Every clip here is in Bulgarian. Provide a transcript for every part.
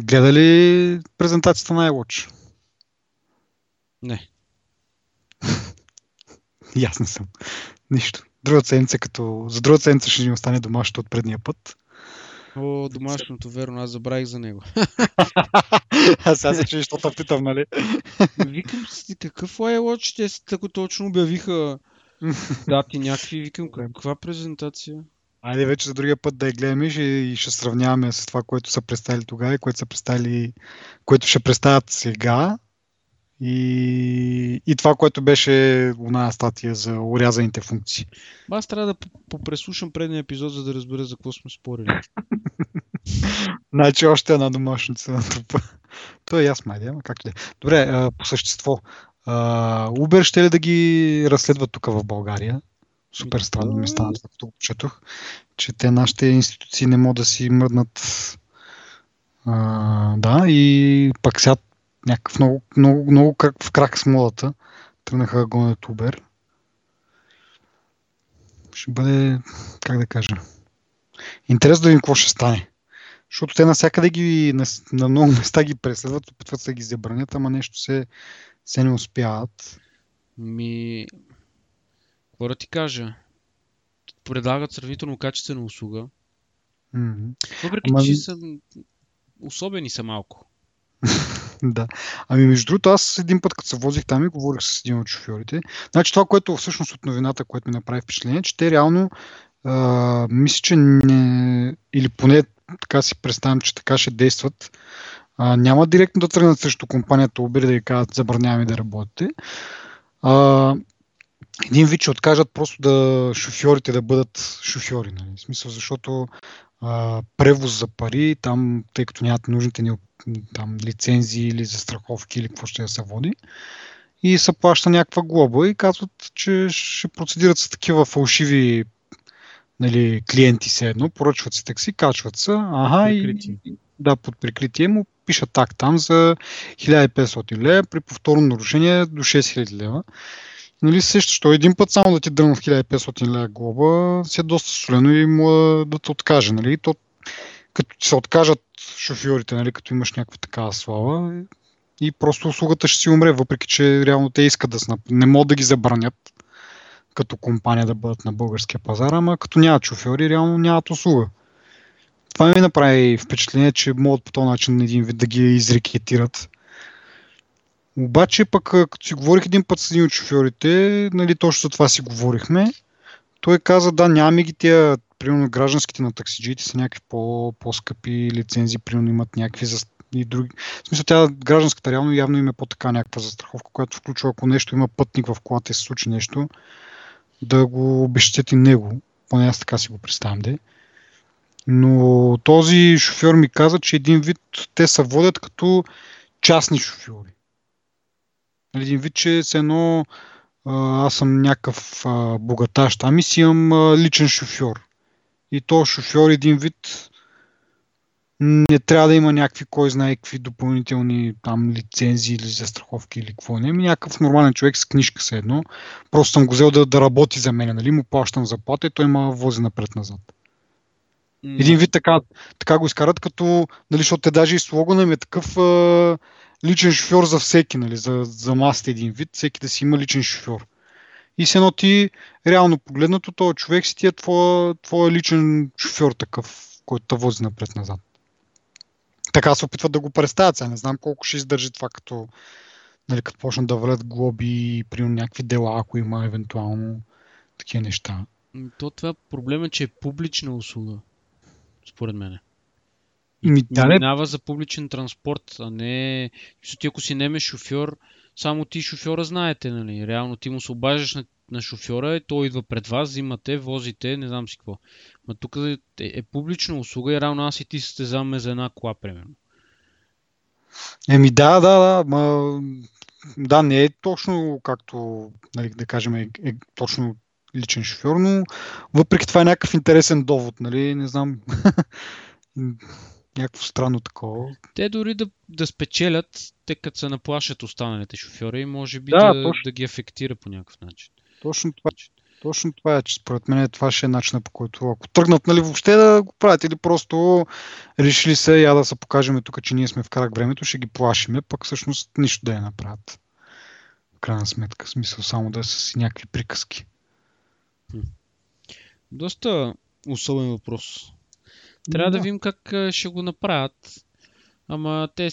Гледа ли презентацията на iWatch? Не. Ясно съм. Нищо. Друга седмица, като... За друга седмица ще ни остане домашното от предния път. О, домашното, верно, аз забравих за него. а сега се чуеш, защото питам, нали? Викам си, какъв iWatch? Те тако точно обявиха дати някакви. Викам, каква презентация? Айде вече за другия път да я гледаме и ще сравняваме с това, което са представили тогава и което са представили, което ще представят сега. И, и това, което беше една статия за урязаните функции. Аз трябва да попреслушам предния епизод, за да разбера за какво сме спорили. значи още една домашница на трупа. То е ясно, айде, ама как ли? Добре, по същество. Uber ще ли да ги разследват тук в България? Супер странно ми стана, както го четох, че те нашите институции не могат да си мръднат а, да, и пак сега някакъв много, много, много как в крак с модата тръгнаха да гонят Uber. Ще бъде, как да кажа, интересно да видим какво ще стане. Защото те навсякъде ги, на, на много места ги преследват, опитват се да ги забранят, ама нещо се, се не успяват. Ми, какво да ти кажа? Предлагат сравнително качествена услуга. Mm-hmm. Въпреки, Ама... че са особени са малко. да. Ами между другото, аз един път, като се возих там и говорих с един от шофьорите, значи това, което всъщност от новината, което ми направи впечатление, че те реално а, мисля, че не, или поне така си представям, че така ще действат, а, няма директно да тръгнат срещу компанията Uber да ви кажат забраняваме да работите. А, един вид ще откажат просто да шофьорите да бъдат шофьори. Нали? В смисъл, защото а, превоз за пари, там, тъй като нямат нужните ни там, лицензии или застраховки или какво ще да се води, и се плаща някаква глоба и казват, че ще процедират с такива фалшиви нали, клиенти се едно, поръчват си такси, качват се, ага, и, да, под прикритие му пишат так там за 1500 лева, при повторно нарушение до 6000 лева. Нали, също, що един път само да ти дръгна в 1500 лева глоба, си е доста солено и му да те откаже. Нали? То, като се откажат шофьорите, нали, като имаш някаква такава слава, и просто услугата ще си умре, въпреки че реално те искат да снап. Не могат да ги забранят като компания да бъдат на българския пазар, ама като нямат шофьори, реално нямат услуга. Това ми направи впечатление, че могат по този начин един вид да ги изрекетират обаче пък като си говорих един път с един от шофьорите, нали, точно за това си говорихме, той каза, да, нямаме ги тия, примерно гражданските на таксиджиите са някакви по, по-скъпи лицензии, примерно имат някакви за и други. В смисъл, тя гражданската реално явно има по-така някаква застраховка, която включва, ако нещо има пътник в колата и се случи нещо, да го обещат и него. Поне аз така си го представям, де. Но този шофьор ми каза, че един вид те се водят като частни шофьори. Един вид, че с едно аз съм някакъв а, богаташ там и си имам а, личен шофьор. И то шофьор един вид не трябва да има някакви, кой знае какви допълнителни там лицензии или застраховки или какво не. Ами някакъв нормален човек с книжка се едно. Просто съм го взел да, да работи за мен, нали? Му плащам заплата и той ма вози напред-назад. Един вид така, така го изкарат, като, нали, защото те даже и слогана ми е такъв а, личен шофьор за всеки, нали, за, за масата един вид, всеки да си има личен шофьор. И се едно ти, реално погледнато, този човек си ти е твоя, твоя личен шофьор такъв, който те вози напред-назад. Така се опитват да го представят. Сега не знам колко ще издържи това, като, нали, като почнат да валят глоби при някакви дела, ако има евентуално такива неща. То това проблема е, че е публична услуга, според мен. Ми, да, минава за публичен транспорт, а не... Ти ако си неме шофьор, само ти шофьора знаете, нали? Реално ти му се обаждаш на, на шофьора и той идва пред вас, взимате, возите, не знам си какво. Но тук е, е публична услуга и реално аз и ти се стезаваме за една кола, примерно. Еми да, да, да, ма, да, не е точно както, нали, да кажем, е, е точно личен шофьор, но въпреки това е някакъв интересен довод, нали, не знам. някакво странно такова. Те дори да, да спечелят, те като се наплашат останалите шофьори, може би да, да, да ги афектира по някакъв начин. Точно това. Точно това е, че според мен това ще е начинът по който ако тръгнат нали, въобще да го правят или просто решили се я да се покажем тук, че ние сме в крак времето, ще ги плашиме, пък всъщност нищо да я направят. В крайна сметка, смисъл само да са си някакви приказки. Доста особен въпрос. Трябва да, да видим как ще го направят. Ама те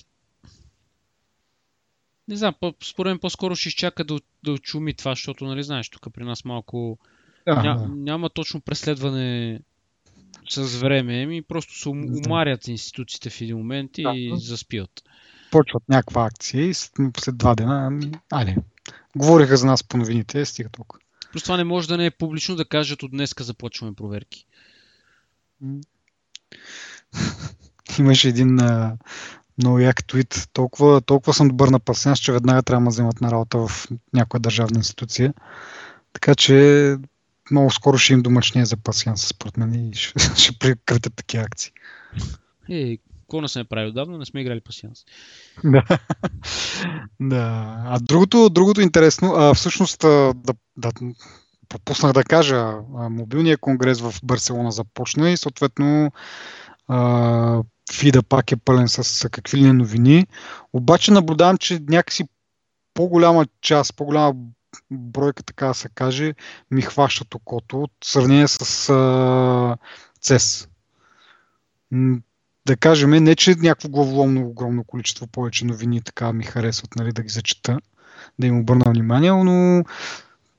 не знам, според мен по-скоро ще изчака да, да очуми това, защото, нали, знаеш, тук при нас малко да, ня, да. няма точно преследване с време, ми просто се умарят институциите в един момент и да. заспиват. Почват някаква акция и след два дена, ами, айде, говориха за нас по новините, стига толкова. Просто това не може да не е публично да кажат от днеска започваме проверки. Имаше един а, много як твит. Толкова, толкова съм добър на пасианс, че веднага трябва да вземат на работа в някоя държавна институция. Така че много скоро ще им домъчне за пасианс, според мен, и ще, ще прекратят такива акции. Е, какво не сме правили отдавна? Не сме играли пасианс. да. да. А другото, другото интересно, а, всъщност да, да, пропуснах да кажа, мобилният конгрес в Барселона започна и съответно фида пак е пълен с какви ли новини. Обаче наблюдавам, че някакси по-голяма част, по-голяма бройка, така да се каже, ми хващат окото от сравнение с а, CES. Да кажем, не че някакво главоломно огромно количество повече новини така ми харесват нали, да ги зачета, да им обърна внимание, но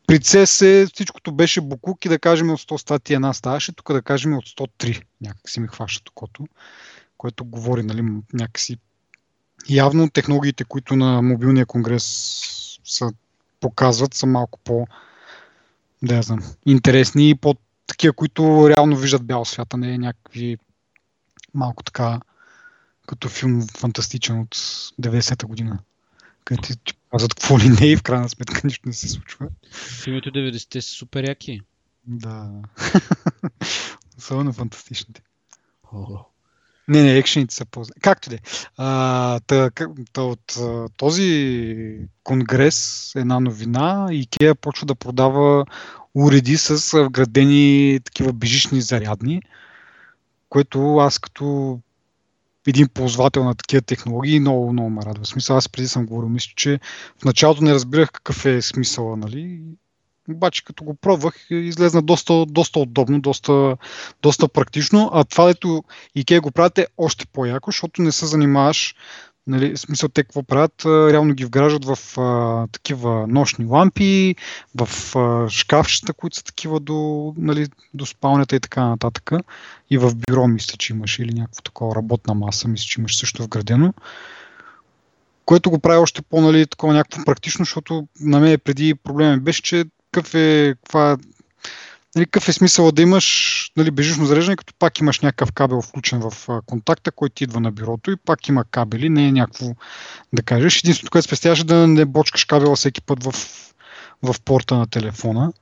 при CES е, всичкото беше буклук и да кажем от 100 статии една ставаше, тук да кажем от 103 някак си ми хващат окото което говори нали, някакси явно технологиите, които на мобилния конгрес са, показват, са малко по да знам, интересни и по такива, които реално виждат бял свята, не е някакви малко така като филм фантастичен от 90-та година, където ти казват какво ли не и в крайна сметка нищо не се случва. Филмите 90-те са супер яки. Да. Особено фантастичните. Не, не, екшените са по Както де. от този конгрес една новина. Икея почва да продава уреди с вградени такива бежични зарядни, което аз като един ползвател на такива технологии много, много ме радва. Смисъл, аз преди съм говорил, мисля, че в началото не разбирах какъв е смисъла, нали? обаче като го пробвах, излезна доста, доста удобно, доста, доста практично, а това, дето IKEA го правят е още по-яко, защото не се занимаваш Нали, в смисъл те какво правят? Реално ги вграждат в а, такива нощни лампи, в а, шкафчета, които са такива до, нали, до спалнята и така нататък. И в бюро мисля, че имаш или някаква такова работна маса, мисля, че имаш също вградено. Което го прави още по, нали, такова някакво практично, защото на мен преди проблема беше, че какъв е, каква, нали, какъв е смисъл да имаш нали, бежично зареждане, като пак имаш някакъв кабел включен в контакта, който идва на бюрото и пак има кабели, не е някакво да кажеш. Единственото, което спестяваше да не бочкаш кабела всеки път в, в порта на телефона.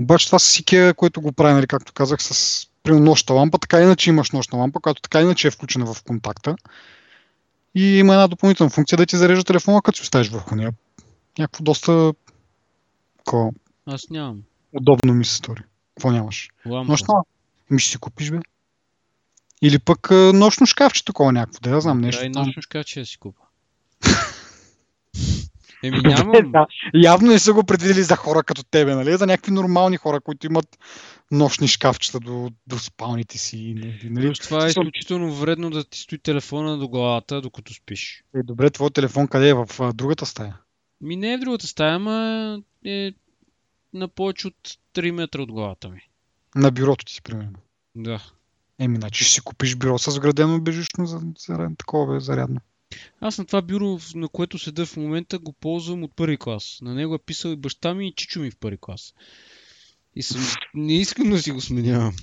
Обаче това с IKEA, което го прави, нали, както казах, с при нощна лампа, така иначе имаш нощна лампа, която така иначе е включена в контакта. И има една допълнителна функция да ти зарежда телефона, като си оставиш върху нея. Някакво доста такова аз нямам. Удобно ми се стори. Какво нямаш? Лампа. Нощна? Ми ще си купиш, бе. Или пък а, нощно шкафче такова някакво, да я знам нещо. Да, и нощно шкафче да си купа. Еми нямам. да, явно не са го предвидели за хора като тебе, нали? За някакви нормални хора, които имат нощни шкафчета до, до спалните си. Нали? нали? това е изключително вредно да ти стои телефона до главата, докато спиш. Е, добре, твой телефон къде е? В а, другата стая? Ми не е в другата стая, ама е на повече от 3 метра от главата ми. На бюрото ти примерно. Да. Еми, значи ще си купиш бюро с вградено бежично за, за такова бе, зарядно. Аз на това бюро, на което седа в момента, го ползвам от първи клас. На него е писал и баща ми и чичо ми в първи клас. И съм... не искам да си го сменявам.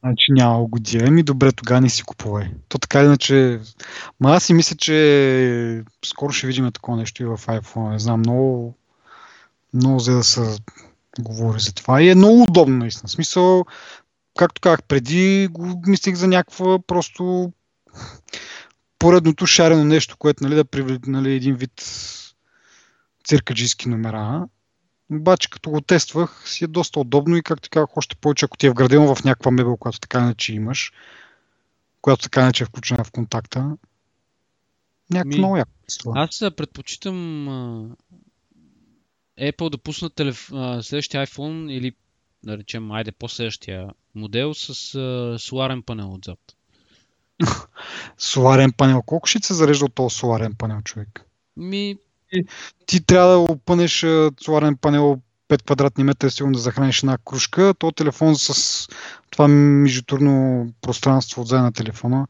Значи няма година. Ами добре, тогава не си купувай. То така иначе... Ма аз си мисля, че скоро ще видим такова нещо и в iPhone. Не знам, много много за да се говори за това. И е много удобно, наистина. В смисъл, както казах преди, го мислих за някаква просто поредното шарено нещо, което нали, да приведе нали, един вид циркаджийски номера. Обаче като го тествах си е доста удобно и както казах още повече, ако ти е вградено в някаква мебел, която така иначе имаш, която така иначе е включена в контакта, някакво много яко. Аз предпочитам Apple да пуснат телеф... следващия iPhone или да речем, айде по-следващия модел с а, соларен панел отзад. Соларен панел. Колко ще се зарежда от този соларен панел, човек? Ми, Ти трябва да опънеш соларен панел 5 квадратни метра, сигурно да захраниш една кружка. То телефон с това междутурно пространство отзад на телефона.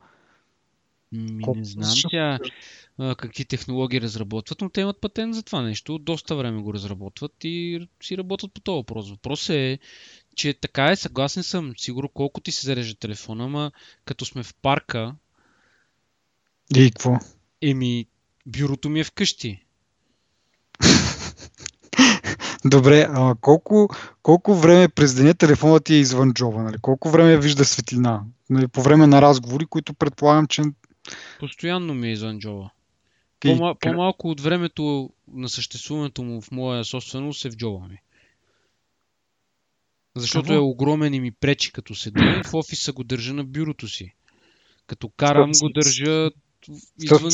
Ми Колко не знам тя а, какви технологии разработват, но те имат патент за това нещо. Доста време го разработват и си работят по този въпрос. Въпросът е, че така е, съгласен съм. Сигурно колко ти се зарежда телефона, ама като сме в парка, И какво? еми, бюрото ми е вкъщи. Добре, а колко, колко време през деня телефонът ти е извън джоба? Нали? Колко време вижда светлина? Нали? По време на разговори, които предполагам, че... Постоянно ми е извън джоба. И- По-ма- По-малко от времето на съществуването му в моя собственост е в джоба ми. Защото Какво? е огромен и ми пречи като седа и в офиса го държа на бюрото си. Като карам го държа извън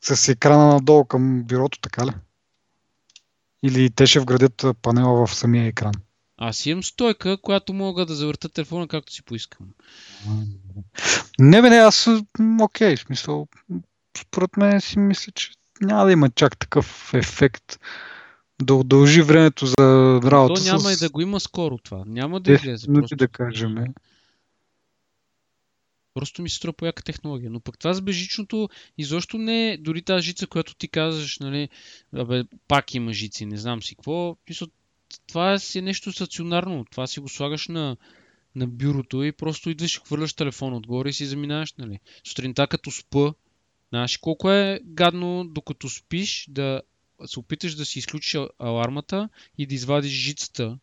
с- с екрана надолу към бюрото, така ли? Или те ще вградят панела в самия екран? Аз имам стойка, която мога да завърта телефона както си поискам. Не, бе, не, аз окей, в смисъл, според мен си мисля, че няма да има чак такъв ефект да удължи времето за работа То няма с и да го има скоро това. Няма да 10 излезе. Просто, да кажем. е. просто ми се струва по яка технология. Но пък това с бежичното изобщо не е дори тази жица, която ти казваш, нали, абе, пак има жици, не знам си какво. Мисля, това си е нещо стационарно. Това си го слагаш на, на бюрото и просто идваш и хвърляш телефон отгоре и си заминаваш, нали. Сутринта като спа, знаеш колко е гадно докато спиш да се опиташ да си изключиш алармата и да извадиш жицата.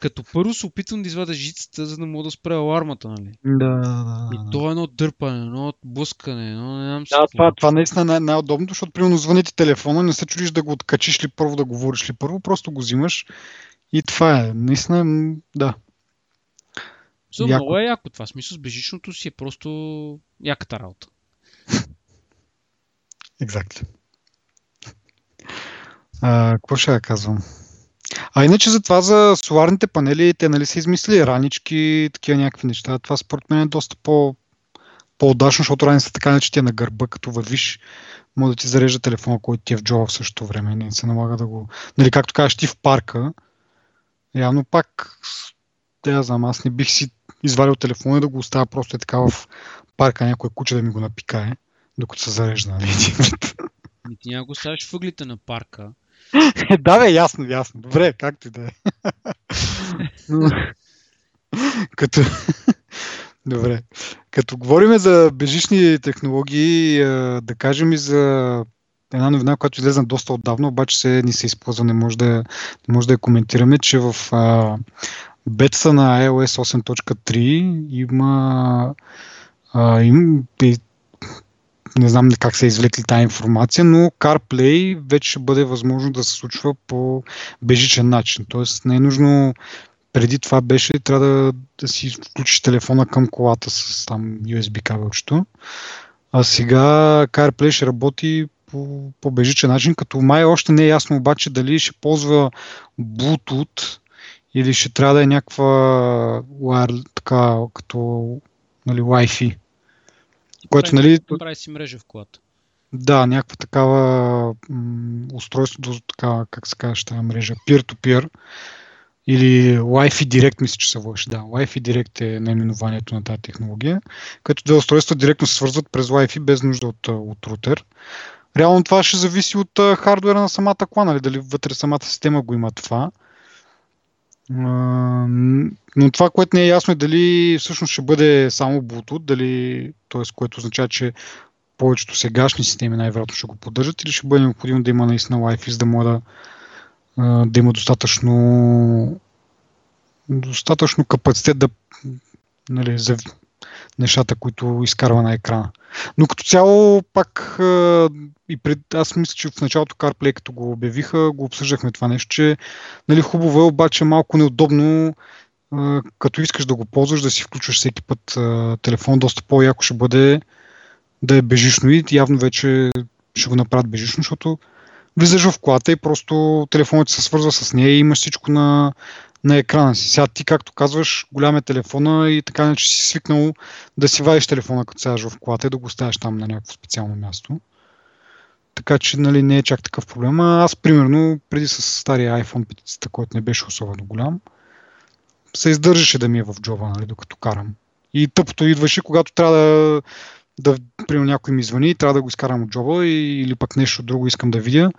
Като първо се опитвам да извадя жицата, за да мога да спра алармата, нали. Да, да, И да. то е едно дърпане, едно блъскане, едно не знам си Да, това, това наистина е най- най-удобното, защото примерно звъни ти телефона, не се чудиш да го откачиш ли първо, да говориш ли първо, просто го взимаш и това е. Наистина, м, да. За яко. много е яко това. Смисъл с бежичното си е просто яката работа. Exactly. А, какво ще я казвам? А иначе за това за соларните панели, те нали са измислили ранички, такива някакви неща. Това според мен е доста по, по-удачно, защото раницата така иначе ти е на гърба, като вървиш, може да ти зарежда телефона, който ти е в джоба в същото време. Не се налага да го... Нали, както кажеш ти в парка, явно пак, с- да знам, аз не бих си извадил телефона и да го оставя просто е така в парка, някой куче да ми го напикае, докато се зарежда. Нали? Ами ти няма го ставаш въглите на парка. да, бе, ясно, ясно. Добре, както и да е. Като... Добре. Като говорим за бежични технологии, да кажем и за една новина, която излезе доста отдавна, обаче се ни се използва, не може да, не може да я коментираме, че в а, бетата на iOS 8.3 има, а, им, не знам как са извлекли тази информация, но CarPlay вече ще бъде възможно да се случва по бежичен начин. Тоест не е нужно преди това беше, трябва да, да си включиш телефона към колата с там USB кабелчето. А сега CarPlay ще работи по, по бежичен начин, като май още не е ясно обаче дали ще ползва Bluetooth или ще трябва да е някаква така, като нали, Wi-Fi. Което, прави, нали, прави си мрежа в колата. да, някаква такава м, устройство, до така, как се казва, тази мрежа, peer-to-peer или Wi-Fi Direct, мисля, че се върши. Да, Wi-Fi Direct е наименованието на тази технология, като две устройства директно се свързват през Wi-Fi без нужда от, от рутер. Реално това ще зависи от хардуера на самата кола, нали, дали вътре самата система го има това. Но това, което не е ясно е дали всъщност ще бъде само Bluetooth, дали, т.е. което означава, че повечето сегашни системи най-вероятно ще го поддържат или ще бъде необходимо да има наистина Wi-Fi, за да може да, да има достатъчно достатъчно капацитет да нали, за, нещата, които изкарва на екрана. Но като цяло, пак и пред, аз мисля, че в началото CarPlay, като го обявиха, го обсъждахме това нещо, че нали, хубаво е, обаче малко неудобно, като искаш да го ползваш, да си включваш всеки път телефон, доста по-яко ще бъде да е бежишно и явно вече ще го направят бежишно, защото влизаш в колата и просто телефонът се свързва с нея и имаш всичко на, на екрана си. Сега ти, както казваш, голям е телефона и така не че си свикнал да си вадиш телефона, като сядаш в колата и да го оставяш там на някакво специално място. Така че нали, не е чак такъв проблем. А аз, примерно, преди с стария iPhone 5, който не беше особено голям, се издържаше да ми е в джоба, нали, докато карам. И тъпото идваше, когато трябва да, да примерно някой ми звъни и трябва да го изкарам от джоба и, или пък нещо друго искам да видя.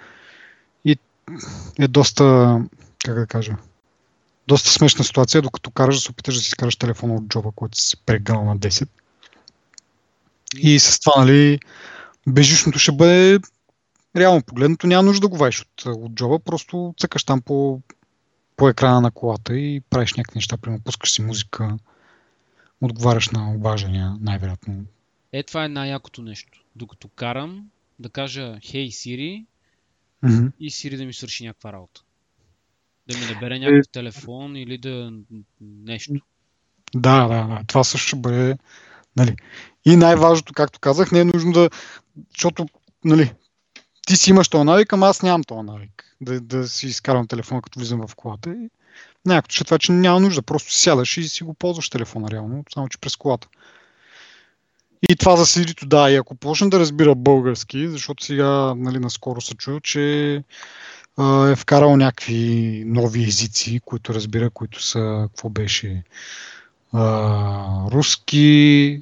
И е доста, как да кажа, доста смешна ситуация, докато караш да се опиташ да си изкараш телефона от джоба, който си преграл на 10. И с това, нали, бежишното ще бъде реално погледнато, няма нужда да го ваеш от, от джоба, просто цъкаш там по, по екрана на колата и правиш някакви неща, примерно пускаш си музика, отговаряш на обаждания, най-вероятно. Е, това е най-якото нещо. Докато карам, да кажа Hey Siri mm-hmm. и Siri да ми свърши някаква работа. Да ми набере някакъв телефон или да нещо. Да, да, да. Това също ще бъде. Нали. И най-важното, както казах, не е нужно да. Защото, нали, ти си имаш този навик, ама аз нямам този навик. Да, да си изкарвам телефона, като влизам в колата. И някакво, че това, че няма нужда. Просто сядаш и си го ползваш телефона реално, само че през колата. И това за Сирито, да, и ако почне да разбира български, защото сега, нали, наскоро се чу, че е вкарал някакви нови езици, които разбира, които са, какво беше, а, руски,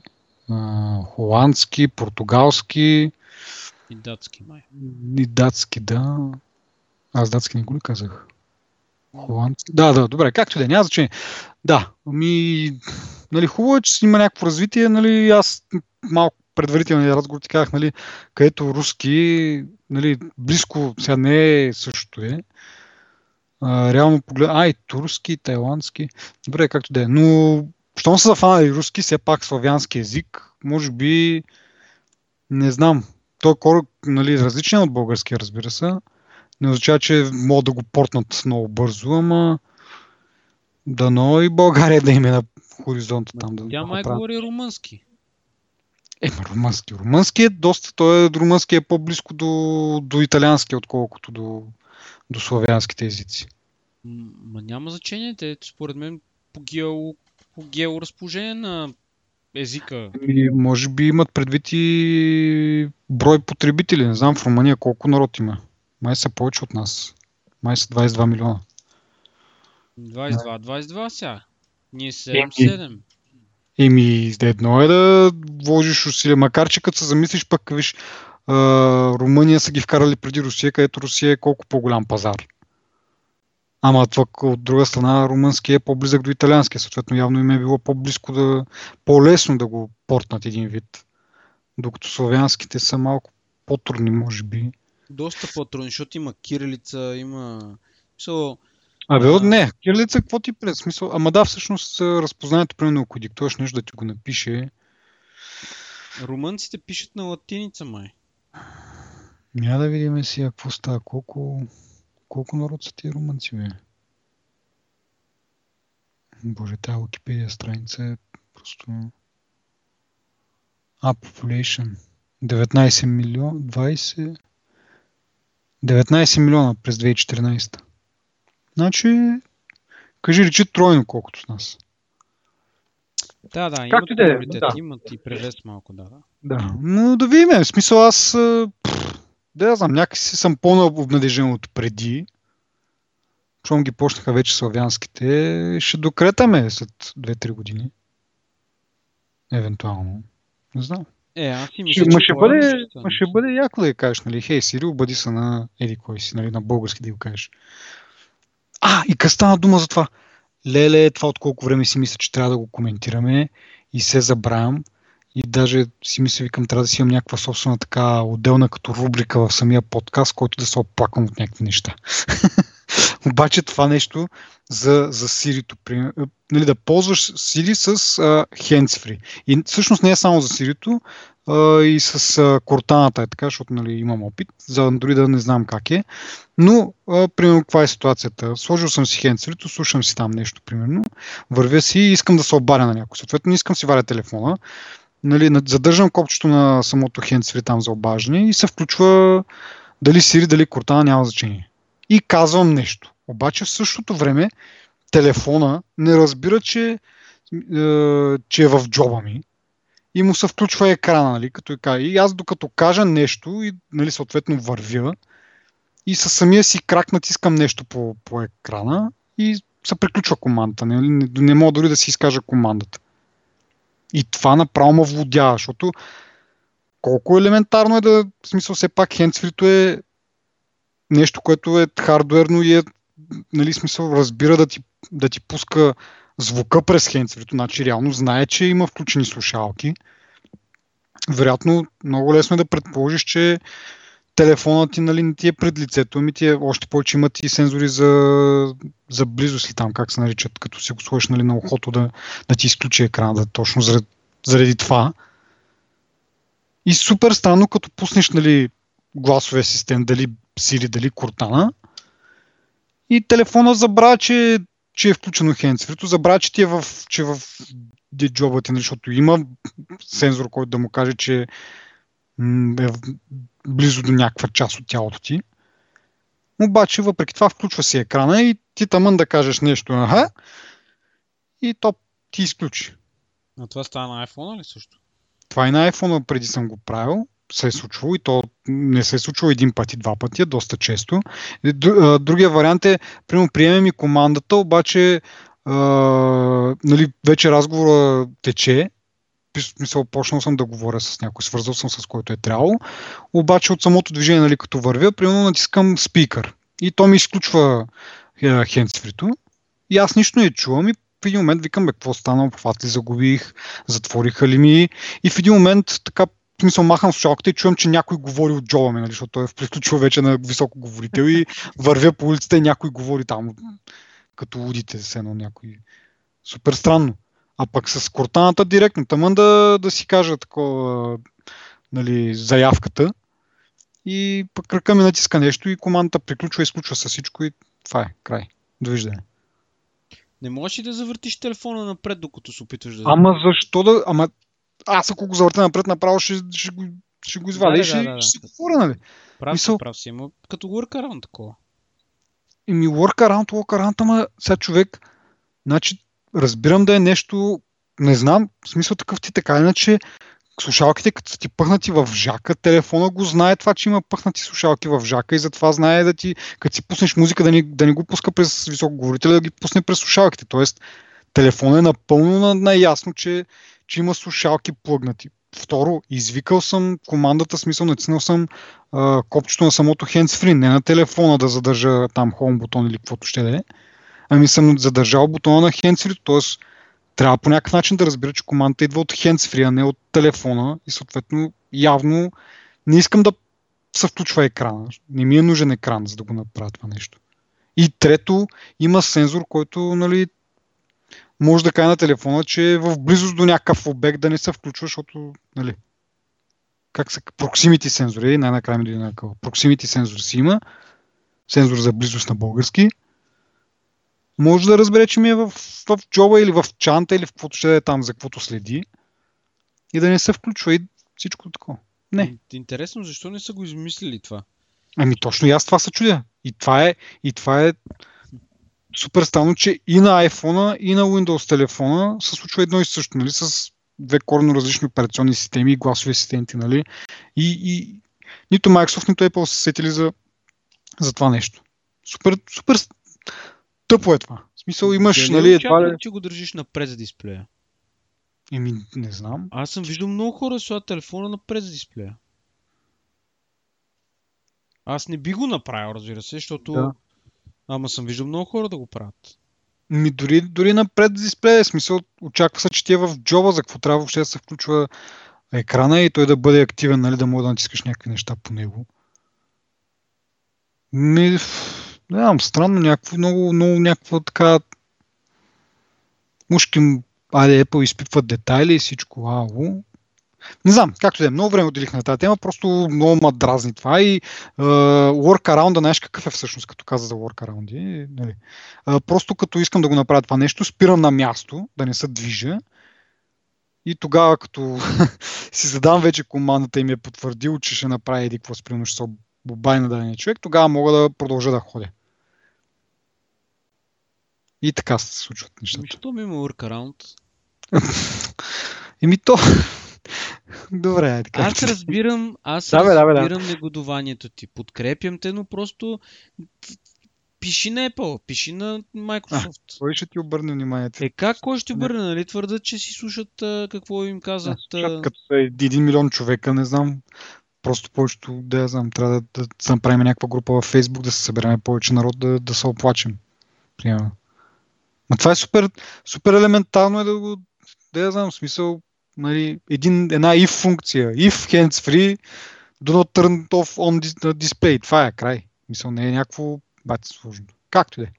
а, холандски, португалски. И датски, май. И датски, да. Аз датски не го ли казах? Холандски. Да, да, добре, както да, няма значение. Да, ами, нали, хубаво е, че има някакво развитие, нали, аз малко предварителния разговор ти казах, нали, където руски, нали, близко, сега не е същото е. А, реално поглед... А, и турски, и тайландски. Добре, както да е. Но, щом са зафанали руски, все пак славянски език, може би, не знам, той е кораб, нали, различен от българския, разбира се. Не означава, че могат да го портнат много бързо, ама дано и България да има на хоризонта там. Да Тя май говори румънски. Е, румънски. Румънски е доста, той е, румънски е по-близко до, до италиански, отколкото до, до славянските езици. Ма няма значение, те според мен по, гео, по георазположение на езика. И, може би имат предвид и брой потребители. Не знам в Румъния колко народ има. Май са повече от нас. Май са 22 милиона. 22, 22 сега. Ние 7-7. Еми, едно е да вложиш усилия, макар че като се замислиш пък, виж, Румъния са ги вкарали преди Русия, където Русия е колко по-голям пазар. Ама това от друга страна румънски е по-близък до италианския, съответно явно им е било по-близко да, по-лесно да го портнат един вид. Докато славянските са малко по-трудни, може би. Доста по-трудни, защото има кирилица, има... So, Абе, а... не, кирилица, какво ти пред смисъл? Ама да, всъщност разпознанието, примерно, ако диктуваш нещо да ти го напише. Румънците пишат на латиница, май. Няма да видим си какво става. Колко, колко народ са тия румънци, бе? Боже, тази Wikipedia страница е просто... А, population. 19 милиона, 20... 19 милиона през 2014. Значи, кажи речи тройно колкото с нас. Да, да, имат Както приоритет, да. имат и превес малко, да. Да, но да видим, в смисъл аз, да я знам, някакси съм по-обнадежен от преди. Щом ги почнаха вече славянските, ще докретаме след 2-3 години. Евентуално. Не знам. Е, аз си мисля, ще, ще, бъде, ще, ще бъде яко да я кажеш, нали, хей, Сири, обади се на еди кой си, нали, на български да го кажеш. А, и къде стана дума за това? Леле, това от колко време си мисля, че трябва да го коментираме и се забравям. И даже си мисля, викам, трябва да си имам някаква собствена така отделна като рубрика в самия подкаст, който да се оплаквам от някакви неща. Обаче това нещо за, за Siri, нали, да ползваш Siri с uh, handsfree. И всъщност не е само за Siri, uh, и с uh, Cortana е така, защото нали, имам опит, за дори да не знам как е. Но, uh, примерно, каква е ситуацията? Сложил съм си handsfree, слушам си там нещо, примерно, вървя си и искам да се обаря на някой. Съответно, не искам си варя телефона. Нали, задържам копчето на самото handsfree там за обаждане и се включва дали Siri, дали Cortana, няма значение. И казвам нещо. Обаче в същото време телефона не разбира, че, е, че е в джоба ми и му се включва екрана, нали, като е, и аз докато кажа нещо и нали, съответно вървя и със самия си крак натискам нещо по, по екрана и се приключва командата. Не, не, не мога дори да си изкажа командата. И това направо ме владява, защото колко елементарно е да, в смисъл все пак хендсфрито е нещо, което е хардуерно и е, нали, смисъл, разбира да ти, да ти пуска звука през хендсфрито, значи реално знае, че има включени слушалки. Вероятно, много лесно е да предположиш, че телефонът ти нали, не ти е пред лицето, ами ти е, още повече имат и сензори за, за близост ли там, как се наричат, като си го сложиш нали, на ухото да, да ти изключи екрана, да, точно заради, заради това. И супер странно, като пуснеш нали, гласовия асистент, дали Сили, дали Кортана. И телефона забравя, че, че е включено хендсфрито, забравя, че ти е в, че е в джоба ти, нали, защото има сензор, който да му каже, че е близо до някаква част от тялото ти. Обаче, въпреки това, включва си екрана и ти тамън да кажеш нещо, аха, и то ти изключи. А това става на iPhone ли също? Това и на iPhone преди съм го правил се е случвало и то не се е случвало един път и два пъти, е доста често. Другия вариант е, примерно, приемем и командата, обаче а, нали, вече разговора тече, смисъл, почнал съм да говоря с някой, свързал съм с който е трябвало, обаче от самото движение, нали, като вървя, примерно натискам спикър. И то ми изключва хендсфрито и аз нищо не чувам и в един момент викам, бе, какво стана, обхват ли загубих, затвориха ли ми? И в един момент така смисъл махам слушалката и чувам, че някой говори от джоба ми, нали, защото той е включва вече на високо говорител и вървя по улицата и някой говори там, като лудите с едно някой. Супер странно. А пък с кортаната директно, тъмън да, да си кажа такова, нали, заявката и пък ръка ми натиска нещо и командата приключва и изключва с всичко и това е, край. Довиждане. Не можеш ли да завъртиш телефона напред, докато се опитваш да... Ама защо да... Ама аз ако го завърта напред направо, ще, ще, го, ще го извадя да, и ще, да, да, ще се говоря, нали? Прав Мисъл... прав си, ама като workaround такова. Еми workaround, workaround, ама сега човек, значи, разбирам да е нещо, не знам, в смисъл такъв ти така, иначе слушалките, като са ти пъхнати в жака, телефона го знае това, че има пъхнати слушалки в жака и затова знае да ти, като си пуснеш музика, да не, да не го пуска през високоговорителя, да ги пусне през слушалките. Тоест, телефона е напълно наясно, че че има слушалки плъгнати. Второ, извикал съм командата, смисъл натиснал съм а, копчето на самото hands-free, не на телефона да задържа там home бутон или каквото ще да е, ами съм задържал бутона на hands-free, т.е. трябва по някакъв начин да разбира, че командата идва от hands-free, а не от телефона и съответно явно не искам да се включва екрана. Не ми е нужен екран, за да го направя това нещо. И трето, има сензор, който нали, може да каже на телефона, че е в близост до някакъв обект да не се включва, защото, нали, как са, proximity сензори, най-накрая ми дойде. Proximity сензор си има, сензор за близост на български. Може да разбере, че ми е в, в джоба или в чанта или в каквото ще да е там, за каквото следи. И да не се включва и всичко такова. Не. Интересно, защо не са го измислили това? Ами точно и аз това се чудя. И това е, и това е супер странно, че и на iPhone, и на Windows телефона се случва едно и също, нали, с две коренно различни операционни системи и гласови асистенти, нали. И, и нито Microsoft, нито Apple са сетили за, за това нещо. Супер, супер тъпо е това. В смисъл имаш, Дали нали, едва ли... че го държиш напред за дисплея? Еми, не знам. Аз съм виждал много хора с телефона напред за дисплея. Аз не би го направил, разбира се, защото да. Ама съм виждал много хора да го правят. Ми дори, дори напред дисплея, смисъл, очаква се, че ти е в джоба, за какво трябва въобще да се включва екрана и той да бъде активен, нали, да мога да натискаш някакви неща по него. Ми, Не знам, странно, някакво, много, много някаква така... Мушки, айде, Apple изпитват детайли и всичко, ало. Не знам, както да е, много време отделих на тази тема, просто много ма дразни това и workaround, знаеш какъв е всъщност, като каза за workaround. Нали? Uh, просто като искам да го направя това нещо, спирам на място, да не се движа и тогава, като си задам вече командата и ми е потвърдил, че ще направи еди какво спрямо, ще се обай на дадения човек, тогава мога да продължа да ходя. И така се случват нещата. Защо ми има workaround? Еми то... Добре, е така. Аз разбирам, аз Да, бе, да, бе, да. разбирам негодованието ти. Подкрепям те, но просто пиши на Apple, пиши на Microsoft. Кой ще ти обърне вниманието? Е как кой ще Не. обърне, нали? Твърдат, че си слушат а, какво им казват. А, като са един милион човека, не знам, просто повечето, да я знам, трябва да, да, да направим някаква група във Facebook, да се съберем повече народ, да, да се оплачем. Примерно. Но това е супер, супер елементарно е да го, да я знам, в смисъл, нали, един, една if функция, if hands free, do not turn off on dis- display. Това е край. Мисъл, не е някакво бати сложно. Както и да е.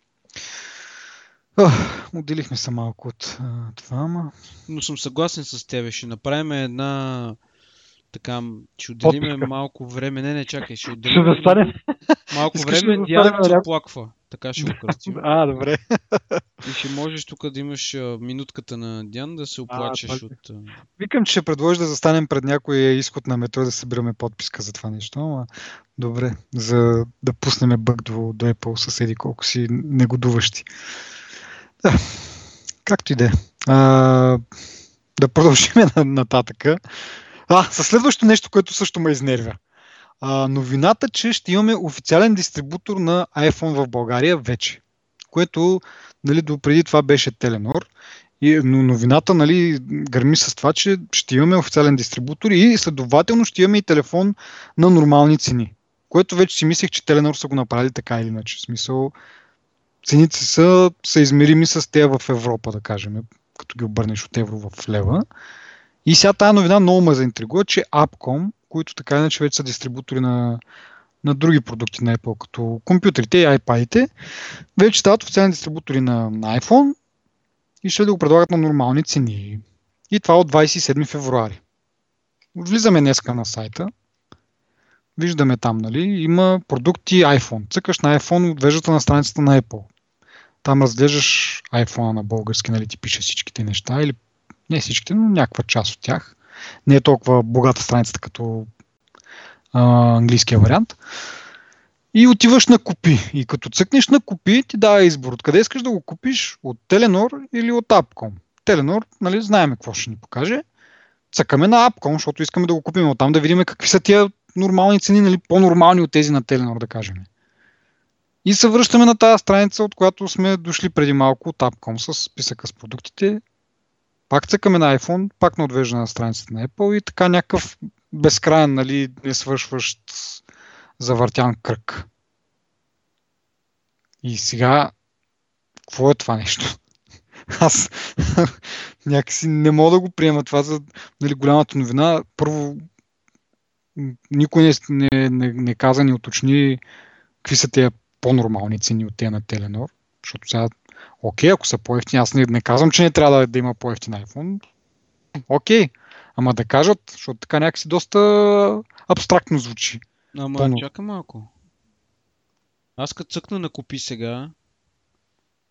Отделихме се малко от а, това, ама... Но съм съгласен с тебе. Ще направим една така, ще отделим Подписка. малко време. Не, не, чакай, ще Ще отделим застане. малко Искаш време. да Диана на оплаква. Така ще го кръстим. А, добре. И ще можеш тук да имаш а, минутката на Диан да се оплачеш това- от... а, Викам, че ще предложи да застанем пред някой изход на метро да събираме подписка за това нещо, ама добре, за да пуснем бък до, до Apple съседи, колко си негодуващи. Да, както и да е. А, Да продължим на- нататъка. А, със следващото нещо, което също ме изнервя. А, новината, че ще имаме официален дистрибутор на iPhone в България вече. Което, нали, допреди това беше Теленор. И, но новината нали, гърми с това, че ще имаме официален дистрибутор и следователно ще имаме и телефон на нормални цени. Което вече си мислех, че Теленор са го направили така или иначе. В смисъл, цените са, измерими с тези в Европа, да кажем, като ги обърнеш от евро в лева. И сега тази новина много ме заинтригува, че Appcom, които така иначе вече са дистрибутори на, на други продукти на Apple, като компютрите и iPad-ите, вече стават официални дистрибутори на, на iPhone и ще да го предлагат на нормални цени. И това от 27 февруари. Влизаме днеска на сайта. Виждаме там, нали, има продукти iPhone. Цъкаш на iPhone, отвеждате на страницата на Apple. Там разглеждаш iPhone на български, нали, ти пише всичките неща, или не всичките, но някаква част от тях. Не е толкова богата страницата като а, английския вариант. И отиваш на купи. И като цъкнеш на купи, ти дава избор. Откъде искаш да го купиш? От Теленор или от Апком? Теленор, нали, знаем какво ще ни покаже. Цъкаме на Апком, защото искаме да го купим оттам, да видим какви са тия нормални цени, нали, по-нормални от тези на Теленор, да кажем. И се връщаме на тази страница, от която сме дошли преди малко от Апком с списъка с продуктите. Пак цъкаме на iPhone, пак на отвежда на страницата на Apple и така някакъв безкрайен, нали, не свършващ завъртян кръг. И сега, какво е това нещо? Аз някакси не мога да го приема това за нали, голямата новина. Първо, никой не, не, не, не каза, не уточни какви са тези по-нормални цени от тези на Теленор. Защото сега, окей, ако са по-ефтини, аз не, не казвам, че не трябва да, да има по-ефтин iPhone. Окей, ама да кажат, защото така някакси доста абстрактно звучи. Ама Пълно. чакай малко. Аз като цъкна на купи сега,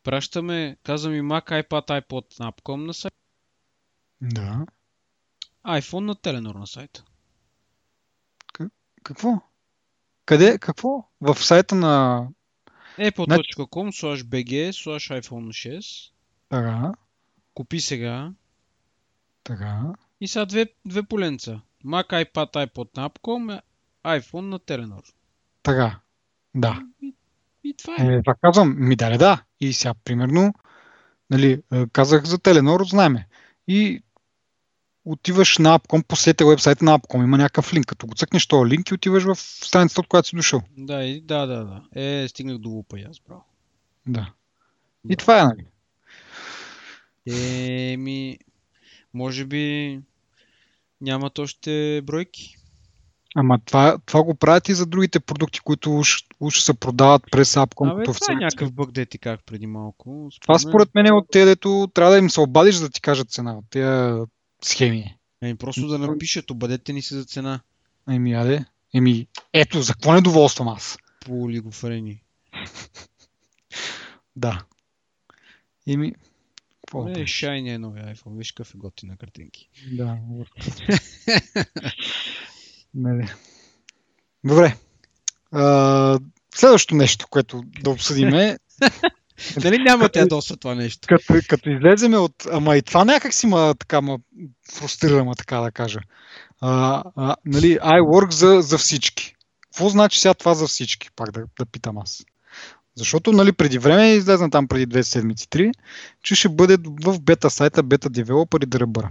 пращаме, казвам ми Mac, iPad, iPod на Appcom на сайт, Да. iPhone на Теленор на сайта. Какво? Къде? Какво? В сайта на... apple.com slash bg slash iPhone 6. Така, Купи сега. така. И сега две, две поленца. Mac, iPad, iPod на Appcom, iPhone на Теленор. Така. Да. И това е. Е, това казвам. Ми да, да. И сега, примерно, нали, е, казах за Теленор, знаеме. И отиваш на Апком, посетя вебсайта на Апком, има някакъв линк. Като го цъкнеш този линк и отиваш в страницата, от която си дошъл. Да, и, да, да, да. Е, стигнах до лупа и аз, браво. Да. И Да. това е, нали? Еми, може би нямат още бройки. Ама това, това го правят и за другите продукти, които уж, уж се продават през Апком. Абе, това е някакъв бък, де ти как преди малко. Това според мен е от те, дето трябва да им се обадиш, да ти кажат цена тези схеми. Еми, просто да напишат, обадете ни се за цена. Еми, аде. Еми, ето, за какво недоволствам аз? По олигофрени. Да. Еми, какво? Не, Shiny е новия iPhone. Виж какъв е готина картинки. Да. Нали. Добре. А, следващото нещо, което да обсъдим е... Дали няма те доста това нещо? Като, като излеземе от... Ама и това някак си ма така ма фрустрирама, така да кажа. А, а, нали, iWork за, за всички. Какво значи сега това за всички? Пак да, да питам аз. Защото нали, преди време излезна там преди две седмици, три, че ще бъде в бета сайта бета девелопер и дръбъра.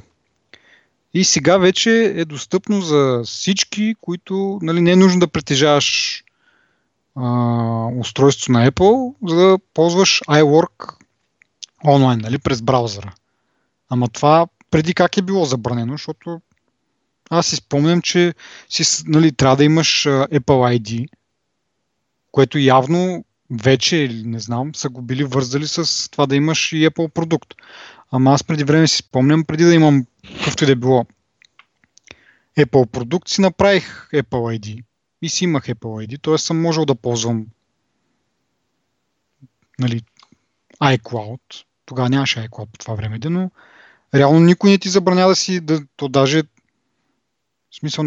И сега вече е достъпно за всички, които нали, не е нужно да притежаваш а, устройство на Apple, за да ползваш iWork онлайн, нали, през браузъра. Ама това преди как е било забранено, защото аз си спомням, че си, нали, трябва да имаш Apple ID, което явно вече, не знам, са го били вързали с това да имаш и Apple продукт. Ама аз преди време си спомням, преди да имам какъвто и да е било Apple продукт, си направих Apple ID и си имах Apple ID, т.е. съм можел да ползвам нали, iCloud. Тогава нямаше iCloud по това време, но реално никой не ти забраня да си, да, то даже в смисъл,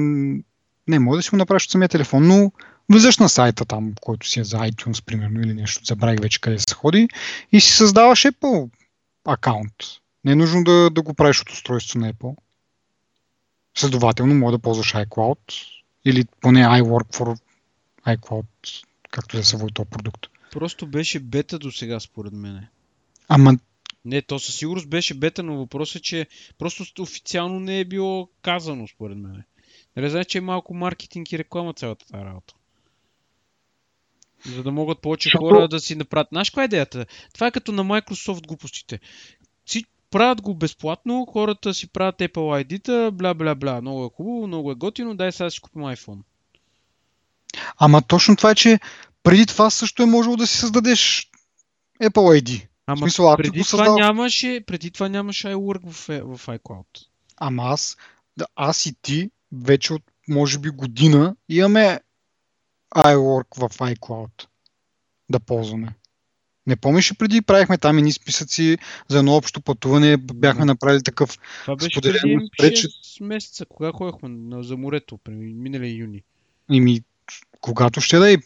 не може да си го направиш от самия телефон, но влизаш на сайта там, който си е за iTunes, примерно, или нещо, забравих вече къде се ходи, и си създаваш Apple акаунт. Не е нужно да, да го правиш от устройство на Apple. Следователно, може да ползваш iCloud или поне iWork for iCloud, както да се води този продукт. Просто беше бета до сега, според мен. Ама Не, то със сигурност беше бета, но въпросът е, че просто официално не е било казано, според мен. Нали знаеш, че е малко маркетинг и реклама цялата тази работа. За да могат повече Защото- хора да си направят. Знаеш каква е идеята? Това е като на Microsoft глупостите. Си правят го безплатно, хората си правят Apple ID-та, бла бла бла. Много е хубаво, много е готино, дай сега си купим iPhone. Ама точно това е, че преди това също е можело да си създадеш Apple ID. Ама В смисъл, преди това, създава- нямаше, преди това нямаше iWork в, е- в iCloud. Ама аз, да, аз и ти вече от може би година имаме iWork в iCloud да ползваме. Не помниш ли преди правихме там едни списъци за едно общо пътуване, бяхме направили такъв Това беше Споделено преди спрече. 6 месеца, кога ходихме за морето, преди миналия юни. ими, когато ще да е.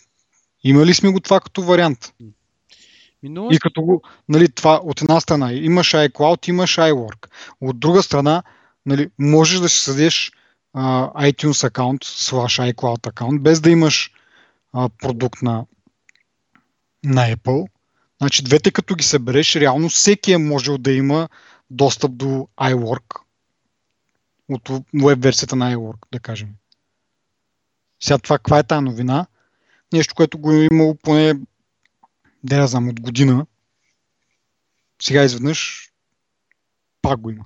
Имали сме го това като вариант. Минало И като нали, това от една страна имаш iCloud, имаш iWork. От друга страна, нали, можеш да си съдеш а, iTunes аккаунт, slash iCloud аккаунт, без да имаш а, продукт на, на Apple. Значи двете като ги събереш, реално всеки е можел да има достъп до iWork от веб версията на iWork, да кажем. Сега това, каква е тази новина? Нещо, което го е имало поне да я знам, от година. Сега изведнъж пак го има.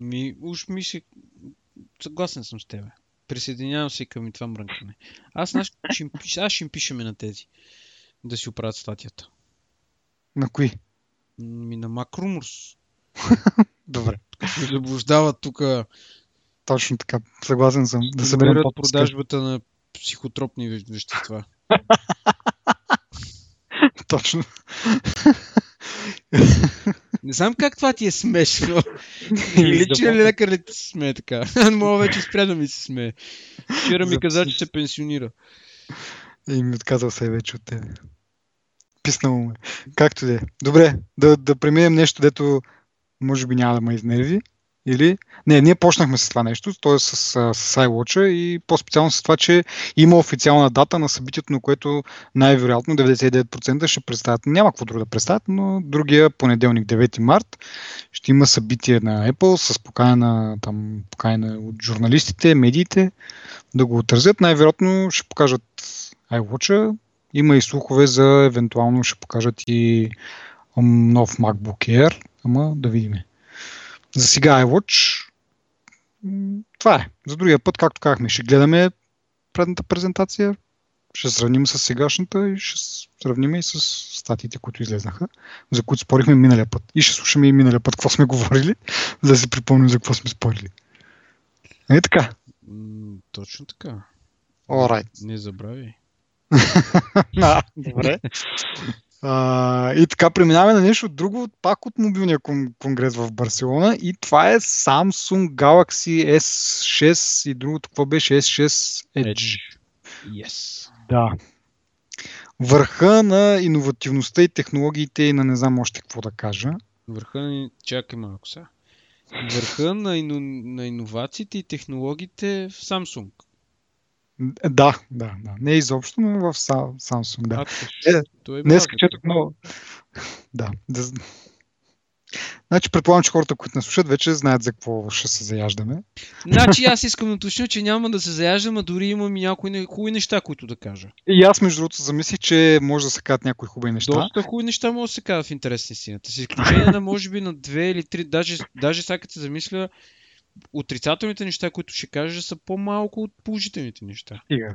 Ми, уж ми се... Съгласен съм с тебе. Присъединявам се към и това мрънкане. Аз, знаеш, ще им, пиш... аз ще им пишеме на тези. Да си оправят статията. На кои? Ми на Макрумурс. Добре. Се заблуждават тук. Точно така. Съгласен съм. Да съберем продажба подписка. продажбата на психотропни ве- вещества. Точно. Не знам как това ти е смешно. Или че ли лекар ли ти се смее така? Мога вече спря да ми се смее. Вчера ми За каза, че се пенсионира. И ми отказал се вече от тебе. Писнало ме. Както да е. Добре, да, да преминем нещо, дето може би няма да ме изнерви. Или... Не, ние почнахме с това нещо, т.е. с, с iWatch и по-специално с това, че има официална дата на събитието, на което най-вероятно 99% ще представят. Няма какво друго да представят, но другия понеделник, 9 март, ще има събитие на Apple с покана, там, покана от журналистите, медиите да го отразят. Най-вероятно ще покажат iWatch. Има и слухове за евентуално ще покажат и нов MacBook Air, ама да видим. За сега iWatch това е. За другия път, както казахме, ще гледаме предната презентация, ще сравним с сегашната и ще сравним и с статиите, които излезнаха, за които спорихме миналия път. И ще слушаме и миналия път какво сме говорили, за да си припомним за какво сме спорили. Е така. Точно така. Alright. Не забрави. А, добре. А, и така преминаваме на нещо друго, пак от мобилния кон- конгрес в Барселона и това е Samsung Galaxy S6 и другото, какво беше S6 Edge. Edge. Yes. Да. Върха на иновативността и технологиите и на не знам още какво да кажа. Върха на... Чакай малко сега. Върха на, ино... на иновациите и технологиите в Samsung. Да, да, да. Не изобщо, но в Sa- Samsung, да. А, Е, е Днес четох много. Да. да. Значи предполагам, че хората, които не слушат, вече знаят за какво ще се заяждаме. Значи аз искам да уточня, че няма да се заяждам, а дори имам и някои не- хубави неща, които да кажа. И аз, между другото, замислих, че може да се кажат някои хубави неща. Доста хубави неща може да се казва в интерес на истината. С изключение на може би на две или три, даже, даже сега като се замисля, отрицателните неща, които ще кажа, са по-малко от положителните неща. Стига.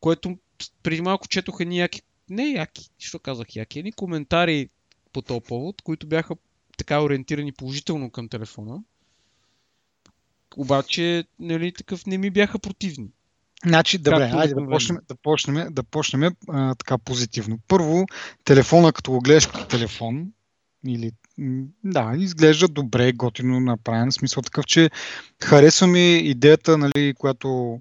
Което преди малко четох едни яки, не яки, що казах яки, едни коментари по този повод, които бяха така ориентирани положително към телефона. Обаче, нали, такъв не ми бяха противни. Значи, добре, Както айде да почнем, да почнем, да почнем а, така позитивно. Първо, телефона, като го гледаш като телефон, или да, изглежда добре, готино направен. Смисъл такъв, че харесва ми идеята, нали, която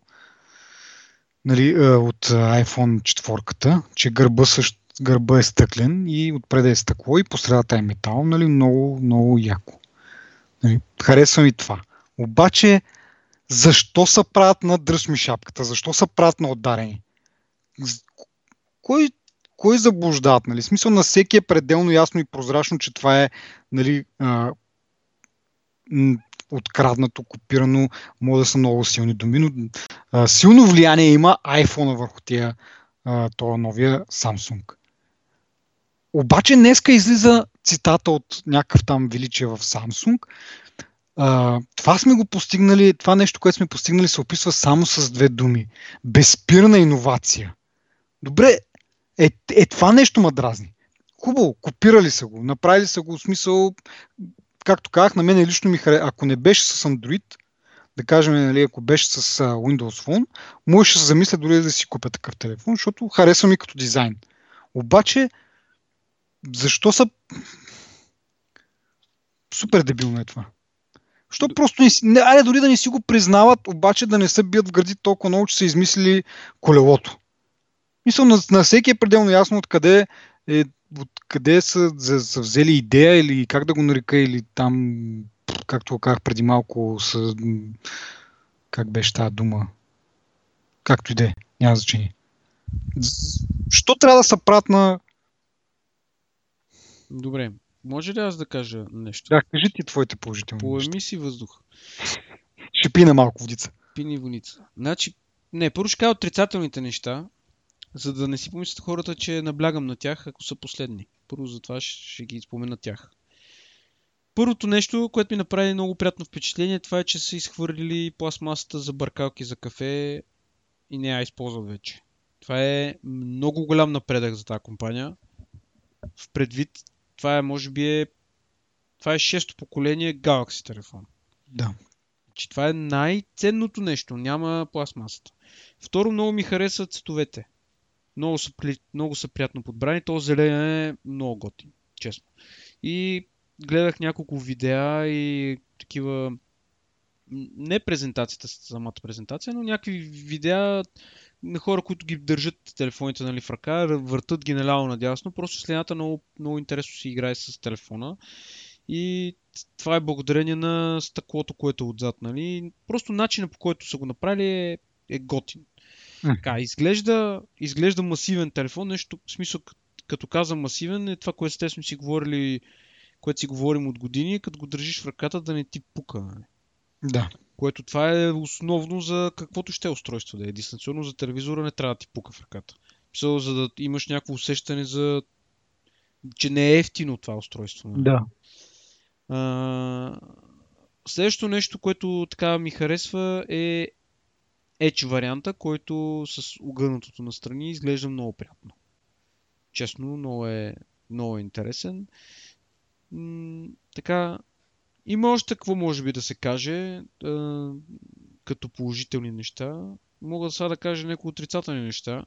нали, а, от iPhone 4, че гърба, също, гърба е стъклен и отпред е стъкло и по средата е метал, нали, много, много яко. Нали, харесва ми това. Обаче, защо са правят на дръж ми шапката? Защо са правят на ударени? З- Кой, кой заблуждават? Нали? В смисъл на всеки е пределно ясно и прозрачно, че това е нали, а, откраднато, копирано, може да са много силни думи, но а, силно влияние има iPhone върху тия, а, това новия Samsung. Обаче днеска излиза цитата от някакъв там величие в Samsung, а, това сме го постигнали, това нещо, което сме постигнали, се описва само с две думи. Безспирна иновация. Добре, е, е това нещо ма дразни. Хубаво, копирали са го, направили са го в смисъл, както казах, на мен лично ми хареса. Ако не беше с Android, да кажем, нали, ако беше с Windows Phone, можеше да се замисля дори да си купя такъв телефон, защото харесва ми като дизайн. Обаче, защо са... Супер дебилно е това. Що просто не си... Не, айде дори да не си го признават, обаче да не се бият в гърди толкова много, че са измислили колелото. Мисля, на, на всеки е пределно ясно откъде, е, откъде са, за, са взели идея или как да го нарека, или там, както казах преди малко, са, как беше тази дума? Както и да е, няма значение. Що трябва да се правят на... Добре. Може ли аз да кажа нещо? Да, кажи ти твоите положителни. Поеми си въздух. Ще пина малко водица. Пини воница. Значи, не, първо ще кажа отрицателните неща, за да не си помислят хората, че наблягам на тях, ако са последни. Първо затова ще, ги спомена тях. Първото нещо, което ми направи много приятно впечатление, това е, че са изхвърлили пластмасата за бъркалки за кафе и не я използват вече. Това е много голям напредък за тази компания. В предвид, това е, може би е, това е шесто поколение Galaxy телефон Да. че това е най-ценното нещо. Няма пластмасата. Второ, много ми харесват цветовете. Много са, много са приятно подбрани. То зелен е много готин, честно. И гледах няколко видеа и такива не презентацията, самата презентация, но някакви видеа на хора, които ги държат телефоните нали, в ръка, въртат ги наляво надясно. Просто следната много, много интересно си играе с телефона. И това е благодарение на стъклото, което е отзад, нали? Просто начинът по който са го направили е, е готин. Така, изглежда, изглежда масивен телефон, нещо, в смисъл, като казвам масивен, е това, което естествено си говорили, което си говорим от години, като го държиш в ръката да не ти пука. Нали? Да. Което това е основно за каквото ще е устройство да е. Дистанционно за телевизора не трябва да ти пука в ръката. Мисъл, за да имаш някакво усещане за че не е ефтино това устройство. нали? Да. А, Следващото нещо, което така ми харесва е Edge варианта, който с огънатото настрани изглежда много приятно. Честно, много е, много е интересен. М- така, има още какво може би да се каже а, като положителни неща. Мога сега да кажа някои отрицателни неща.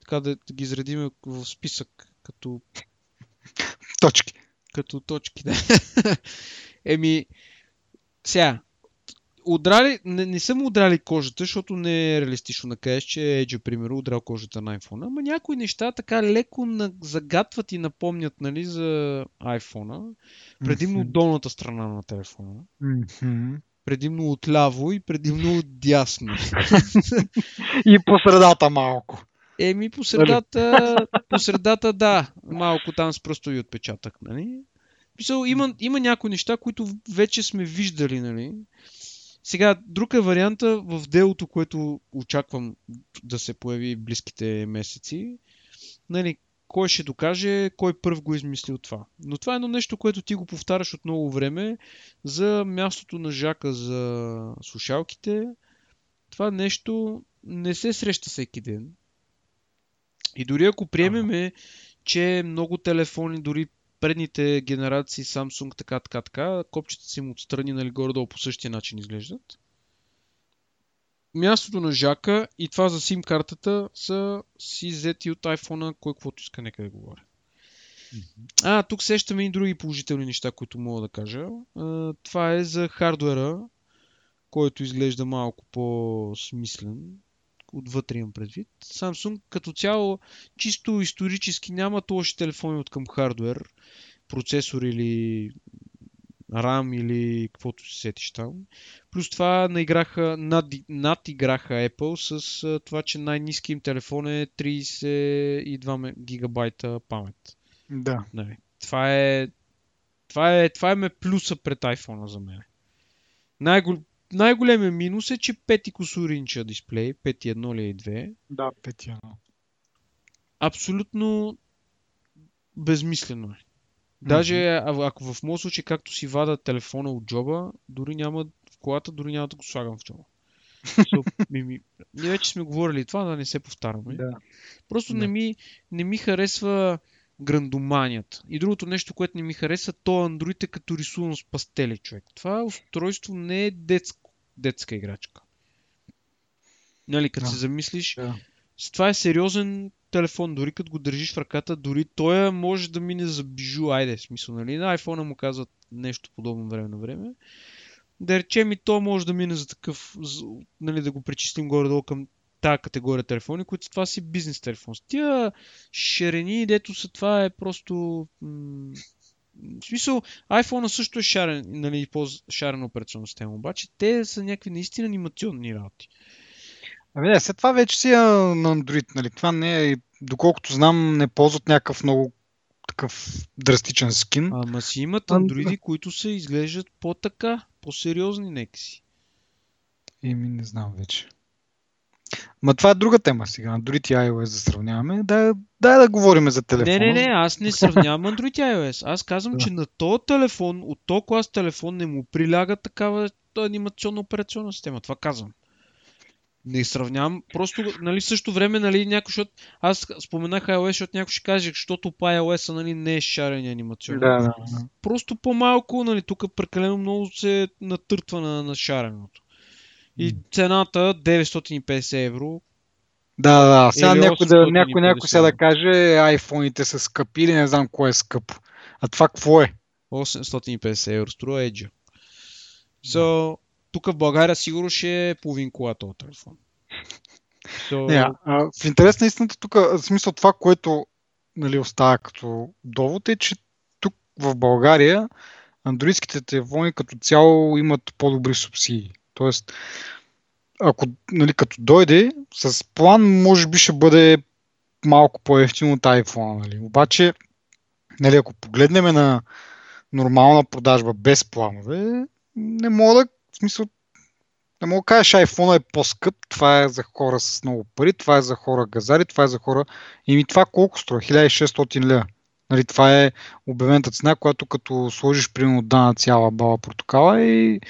Така да, да ги изредим в списък като... Точки. Като точки, да. Еми, сега, удрали, не, не съм удрали кожата, защото не е реалистично да кажеш, че Edge, примерно, удрал кожата на iPhone. Ама някои неща така леко на, загатват и напомнят нали, за iPhone. Предимно mm-hmm. долната страна на телефона. Mm-hmm. Предимно отляво и предимно отдясно. и по средата малко. Еми, по средата, по средата да. Малко там с пръстови отпечатък, нали? Мисъл, има, има някои неща, които вече сме виждали, нали? Сега, друг е варианта в делото, което очаквам да се появи в близките месеци. Нали, кой ще докаже, кой първ го измислил това. Но това е едно нещо, което ти го повтаряш от много време за мястото на Жака за слушалките. Това нещо не се среща всеки ден. И дори ако приемеме, че много телефони, дори предните генерации Samsung, така, така, така, копчета си им отстрани, нали, горе-долу по същия начин изглеждат. Мястото на жака и това за SIM картата са си взети от iPhone, кой каквото иска, нека да говоря. А, тук сещаме и други положителни неща, които мога да кажа. А, това е за хардуера, който изглежда малко по-смислен отвътре имам предвид. Samsung като цяло чисто исторически няма лоши телефони от към хардвер, процесор или RAM или каквото се сетиш там. Плюс това наиграха, над, надиграха Apple с това, че най-низки им телефон е 32 гигабайта памет. Да. Нали. Това е това е, това е ме плюса пред iPhone за мен. Най-гол най-големият минус е, че 5 косуринча дисплей, 5.1 или 2. Да, 5.1. Абсолютно безмислено е. Даже mm-hmm. ако в моят случай, както си вада телефона от джоба, дори няма в колата, дори няма да го слагам в джоба. So, ми, ми, ние вече сме говорили това, да не се повтаряме. Да. Просто Да. Не, ми, не ми харесва грандоманията. И другото нещо, което не ми хареса, то Android е като рисувано с пастели, човек. Това устройство не е детско, детска играчка. Нали, като Да. се замислиш, Да. с това е сериозен телефон, дори като го държиш в ръката, дори той може да мине за бижу, айде, смисъл, нали, на iPhone му казват нещо подобно време на време. Да речем и то може да мине за такъв, нали, да го причислим горе-долу към тази категория телефони, които това си бизнес телефон. С тия шарени, дето са това е просто... М- в смисъл, iPhone също е шарен, нали, по-шарена операционна система, обаче те са някакви наистина анимационни работи. Ами не, след това вече си е на Android, нали? Това не е, доколкото знам, не ползват някакъв много такъв драстичен скин. Ама си имат андроиди, които се изглеждат по-така, по-сериозни нека си. Еми, не знам вече. Ма това е друга тема сега. Android и iOS да сравняваме. Дай, дай да говорим за телефона. Не, не, не, аз не сравнявам Android и iOS. Аз казвам, Да. че на този телефон, от този клас телефон не му приляга такава анимационна операционна система. Това казвам. Не сравнявам. Просто, нали, в същото време, нали, някой, защото аз споменах iOS, защото някой ще каже, защото по iOS нали, не е шарен анимационно. Да, да. да. Просто по-малко, нали, тук прекалено много се натъртва на, на шареното. И цената 950 евро. Да, да. Сега някой, да, 850. някой, някой сега да каже, айфоните са скъпи или не знам кое е скъпо. А това какво е? 850 евро струва Edge. So, тук в България сигурно ще е половин кола този телефон. So, Не, а, в интерес на истината, тук, в смисъл това, което нали, остава като довод е, че тук в България андроидските телефони като цяло имат по-добри субсидии. Тоест, ако нали, като дойде с план, може би ще бъде малко по-ефтин от iPhone. Нали. Обаче, нали, ако погледнем на нормална продажба без планове, не мога да, в смисъл, не мога да кажеш, iPhone е по-скъп, това е за хора с много пари, това е за хора газари, това е за хора... Ими това колко струва? 1600 лева. Нали, това е обявената цена, която като сложиш примерно дана цяла бала портокала и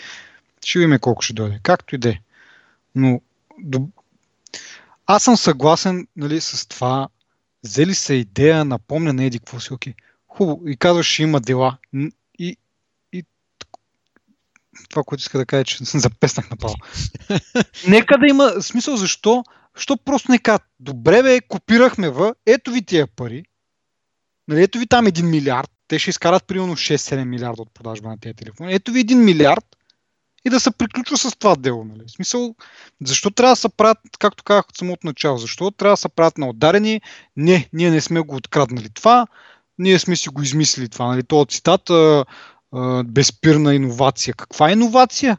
ще видим колко ще дойде. Както и да е. Но до... аз съм съгласен нали, с това. Взели се идея, напомня на Еди какво си, окей. Хубаво. И казваш, ще има дела. И, и това, което иска да кажа, че съм запеснах направо. Нека да има смисъл, защо? Защо просто не кажат, добре бе, копирахме в, ето ви тия пари, нали, ето ви там 1 милиард, те ще изкарат примерно 6-7 милиарда от продажба на тези телефони, ето ви 1 милиард и да се приключва с това дело. Нали. В смисъл, защо трябва да се правят, както казах от самото начало, защо трябва да се правят на ударени? Не, ние не сме го откраднали това, ние сме си го измислили това. Нали? Това цитат а, а, безпирна иновация. Каква е иновация?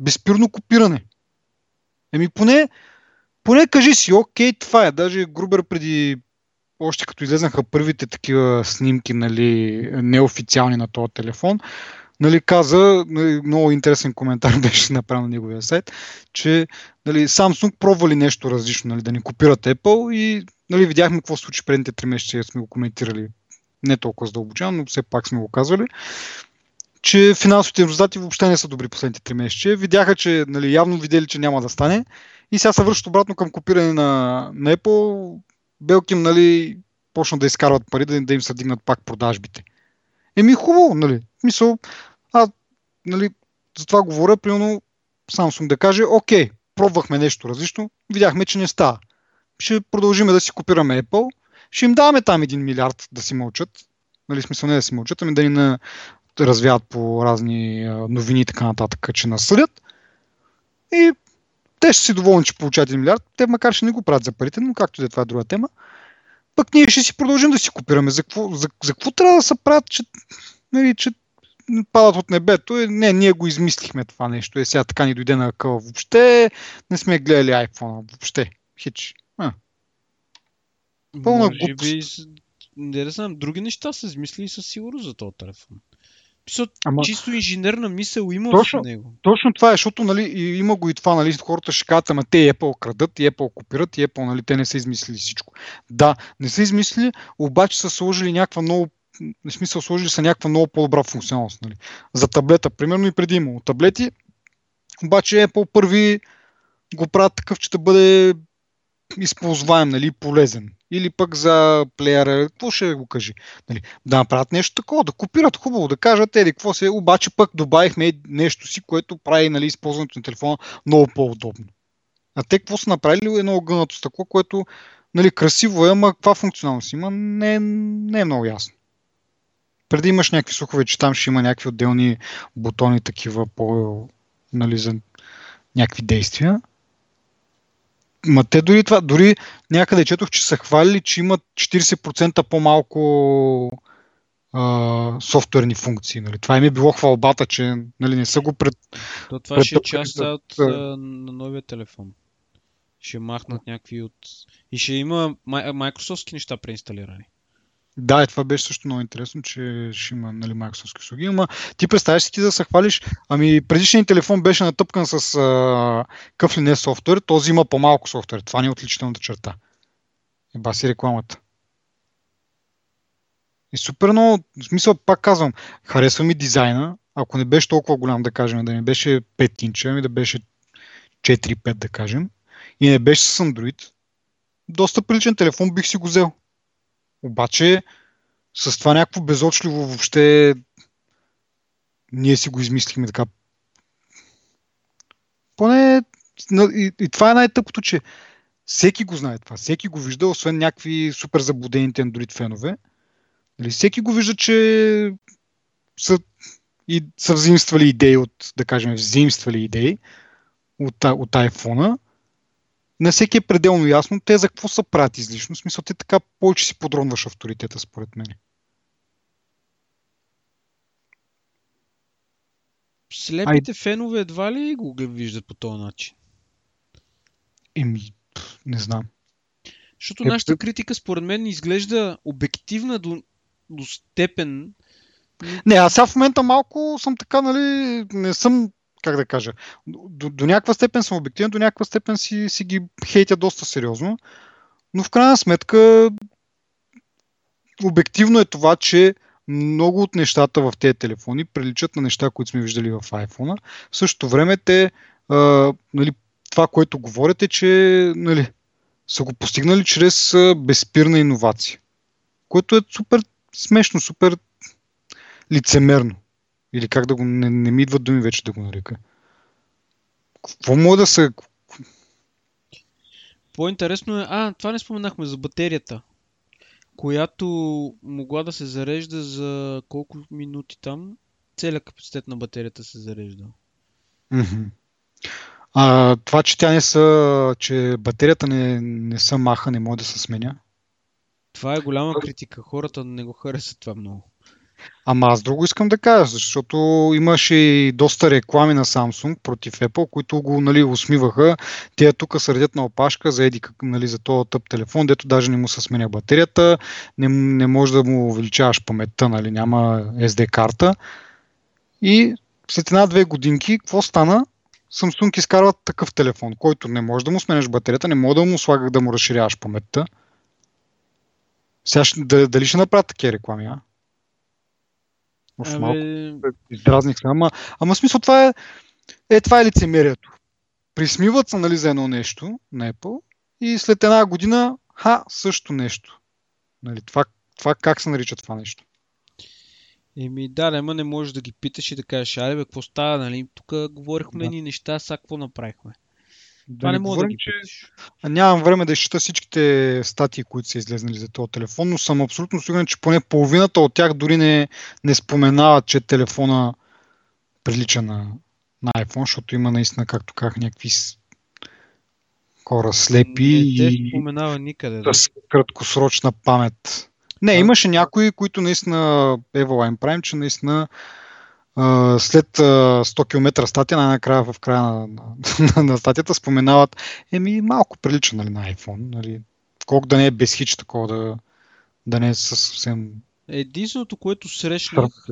Безпирно копиране. Еми поне, поне кажи си, окей, това е. Даже Грубер преди, още като излезнаха първите такива снимки, нали, неофициални на този телефон, нали, каза, нали, много интересен коментар беше направен на неговия сайт, че нали, Samsung пробвали нещо различно, нали, да ни копират Apple и нали, видяхме какво случи предните три месеца, сме го коментирали не толкова задълбочено, но все пак сме го казвали, че финансовите резултати въобще не са добри последните три месеца. Видяха, че нали, явно видели, че няма да стане и сега се връщат обратно към копиране на, на Apple. Белким, нали, почнат да изкарват пари, да, да им се дигнат пак продажбите. Еми хубаво, нали? Мисъл, а, нали, за това говоря, примерно Samsung да каже, окей, пробвахме нещо различно, видяхме, че не става. Ще продължиме да си копираме Apple, ще им даваме там един милиард да си мълчат. Нали, смисъл не да си мълчат, ами да ни на, развяват по разни новини и така нататък, че насъдят. И те ще си доволни, че получават 1 милиард. Те макар ще не го правят за парите, но както и е, това е друга тема. Пък ние ще си продължим да си копираме. За какво, за, за какво трябва да се правят, че, нали, че падат от небето? Не, ние го измислихме това нещо. Е, сега така ни дойде на къл. Въобще не сме гледали iPhone. Въобще. Хич. А. Пълна Може би, не да знам, други неща са измислили със сигурност за този телефон. Писат, Ама... чисто инженерна мисъл има точно, в него. Точно това е, защото нали, има го и това, нали, хората ще кажат, ама те Apple крадат, и Apple копират, и Apple, нали, те не са измислили всичко. Да, не са измислили, обаче са сложили някаква много в смисъл сложили са някаква много по-добра функционалност. Нали. За таблета, примерно и преди имало таблети, обаче Apple първи го правят такъв, че да бъде използваем, нали, полезен. Или пък за плеера, какво ще го кажи? Нали, да направят нещо такова, да копират хубаво, да кажат, еди, какво се, обаче пък добавихме нещо си, което прави нали, използването на телефона много по-удобно. А те какво са направили? Едно гънато стъкло, което нали, красиво е, ама каква функционалност има, не, не е много ясно. Преди имаш някакви слухове, че там ще има някакви отделни бутони, такива по, нали, за някакви действия. Ма те дори това, дори някъде четох, че са хвалили, че имат 40% по-малко а, софтуерни функции. Нали. Това им е било хвалбата, че нали, не са го пред... То това пред, ще е част от а, на новия телефон. Ще махнат някакви от... И ще има майкрософтски неща преинсталирани. Да, и това беше също много интересно, че ще има нали, Microsoft услуги. Ама ти представяш си ти да се хвалиш, ами предишният телефон беше натъпкан с а, къв ли не софтуер, този има по-малко софтуер. Това не е отличителната черта. Еба си рекламата. И супер много, в смисъл, пак казвам, харесва ми дизайна, ако не беше толкова голям, да кажем, да не беше 5 инча, ами да беше 4-5, да кажем, и не беше с Android, доста приличен телефон бих си го взел. Обаче с това някакво безочливо въобще ние си го измислихме така. Поне и, и това е най-тъпото, че всеки го знае това. Всеки го вижда, освен някакви супер заблудените Android фенове. Нали, всеки го вижда, че са, и, са взаимствали идеи от, да кажем, взаимствали идеи от, от iPhone на всеки е пределно ясно те за какво са правят излишно. В смисъл, те така повече си подронваш авторитета, според мен. Слепите Ай... фенове едва ли го виждат по този начин? Еми, не знам. Защото е, нашата критика, според мен, изглежда обективна до, до степен. Не, аз сега в момента малко съм така, нали, не съм как да кажа, до, до някаква степен съм обективен, до някаква степен си, си ги хейтя доста сериозно, но в крайна сметка обективно е това, че много от нещата в тези телефони приличат на неща, които сме виждали в iPhone. В същото време те, а, нали, това, което говорят е, че нали, са го постигнали чрез безспирна иновация. Което е супер смешно, супер лицемерно. Или как да го... Не, не ми идват думи вече да го нарека. Какво може да се... По-интересно е... А, това не споменахме за батерията, която могла да се зарежда за колко минути там. Целият капацитет на батерията се зарежда. Mm-hmm. А, това, че тя не са, че батерията не, не са маха, не може да се сменя. Това е голяма критика. Хората не го харесат това много. Ама аз друго искам да кажа, защото имаше и доста реклами на Samsung против Apple, които го нали, усмиваха. Те тук сърдят на опашка за, еди, нали, за този тъп телефон, дето даже не му се сменя батерията, не, не може да му увеличаваш паметта, нали, няма SD карта. И след една-две годинки, какво стана? Samsung изкарват такъв телефон, който не може да му сменеш батерията, не може да му слага да му разширяваш паметта. Сега дали ще направят такива реклами, а? Още малко издразних се. Ама, ама смисъл това е, е, това е лицемерието. Присмиват се нали, за едно нещо на Apple и след една година, ха, също нещо. Нали, това, това как се нарича това нещо? Еми да, ама не можеш да ги питаш и да кажеш, аре бе, какво става, нали? Тук говорихме да. ни неща, сега какво направихме? Да Това не, не мога да ги че... Нямам време да изчита всичките статии, които са излезнали за този телефон, но съм абсолютно сигурен, че поне половината от тях дори не, не споменават, че телефона прилича на, на iPhone, защото има наистина, както казах, някакви хора слепи не, и споменава никъде, да. с краткосрочна памет. Не, а, имаше някои, които наистина Evo Prime, че наистина след 100 км статия, най-накрая в края на, на, на статията споменават, еми малко прилича нали, на iPhone, нали, колко да не е без хич такова, да, да не е съвсем... Единственото, което срещнах,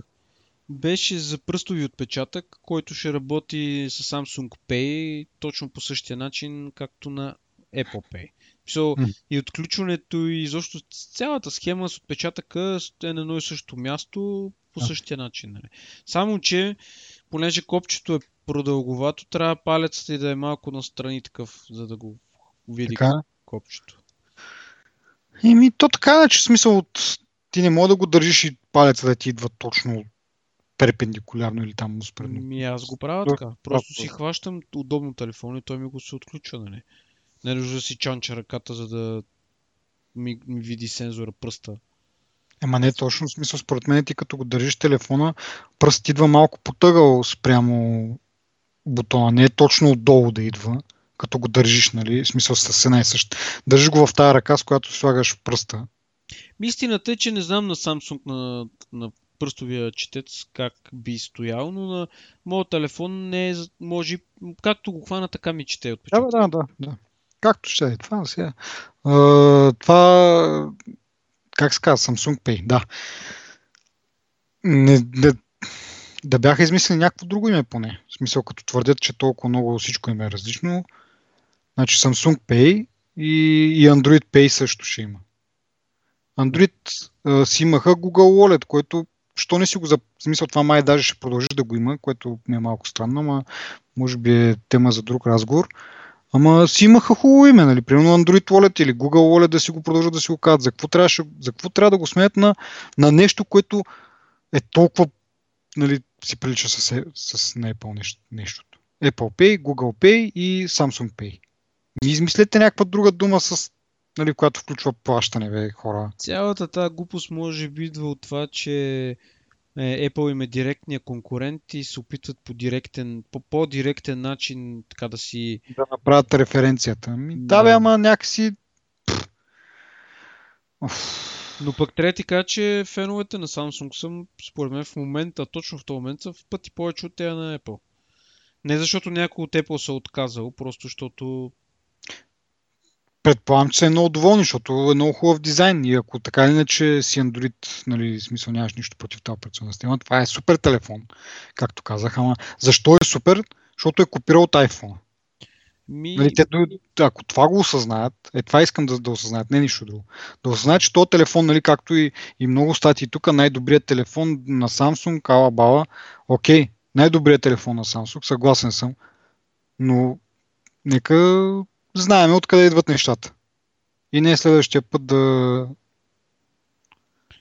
беше за пръстови отпечатък, който ще работи с Samsung Pay точно по същия начин, както на Apple Pay. So, mm. И отключването и изобщо цялата схема с отпечатъка е на едно и също място по същия начин. Нали. Само, че понеже копчето е продълговато, трябва палецът и да е малко настрани такъв, за да го види така? копчето. Еми, то така, че смисъл от... Ти не мога да го държиш и палеца да ти идва точно перпендикулярно или там успоредно. Ми аз го правя така. Просто си хващам удобно телефон и той ми го се отключва, нали? Не нужда да си чанча ръката, за да ми, ми види сензора пръста. Ема не точно, в смисъл, според мен ти като го държиш телефона, пръст идва малко потъгал спрямо бутона, не е точно отдолу да идва, като го държиш, нали, в смисъл с една и съща. Държиш го в тази ръка, с която слагаш пръста. Истината е, че не знам на Samsung на, на пръстовия четец как би стоял, но на моят телефон не е, може, както го хвана, така ми чете от Да, да, да, да. Както ще е. Това сега. Uh, това как се казва, Samsung Pay, да. Не, не, да бяха измислили някакво друго име поне. В смисъл, като твърдят, че толкова много всичко им е различно. Значи Samsung Pay и, и Android Pay също ще има. Android а, си имаха Google Wallet, което що не си го за смисъл това май даже ще продължи да го има, което ми е малко странно, но може би е тема за друг разговор. Ама си имаха хубаво име, нали? Примерно Android Wallet или Google Wallet да си го продължат да си го казват. За какво, трябваше, за какво трябва да го сменят на, на нещо, което е толкова, нали, си прилича с, с на Apple нещо, нещото. Apple Pay, Google Pay и Samsung Pay. Ми измислете някаква друга дума, с, нали, която включва плащане, бе, хора. Цялата тази глупост може би идва от това, че е, Apple им е директния конкурент и се опитват по директен, по по-директен начин така да си... Да направят референцията. Ми, да, да бе, ама някакси... Но пък трябва ти кажа, че феновете на Samsung са, според мен, в момента, точно в този момент, са в пъти повече от тея на Apple. Не защото някой от Apple се е отказал, просто защото Предполагам, че са много доволни, защото е много хубав дизайн и ако така или иначе си Android, нали, смисъл нямаш нищо против тази операционна система, това е супер телефон, както казах, ама защо е супер? Защото е копирал от iPhone. Ми... Нали, те, ако това го осъзнаят, е това искам да, да осъзнаят, не нищо друго. Да осъзнаят, че този телефон, нали, както и, и много статии тук, най-добрият телефон на Samsung, Кала Бала, окей, най-добрият телефон на Samsung, съгласен съм, но нека знаем откъде идват нещата. И не е следващия път да,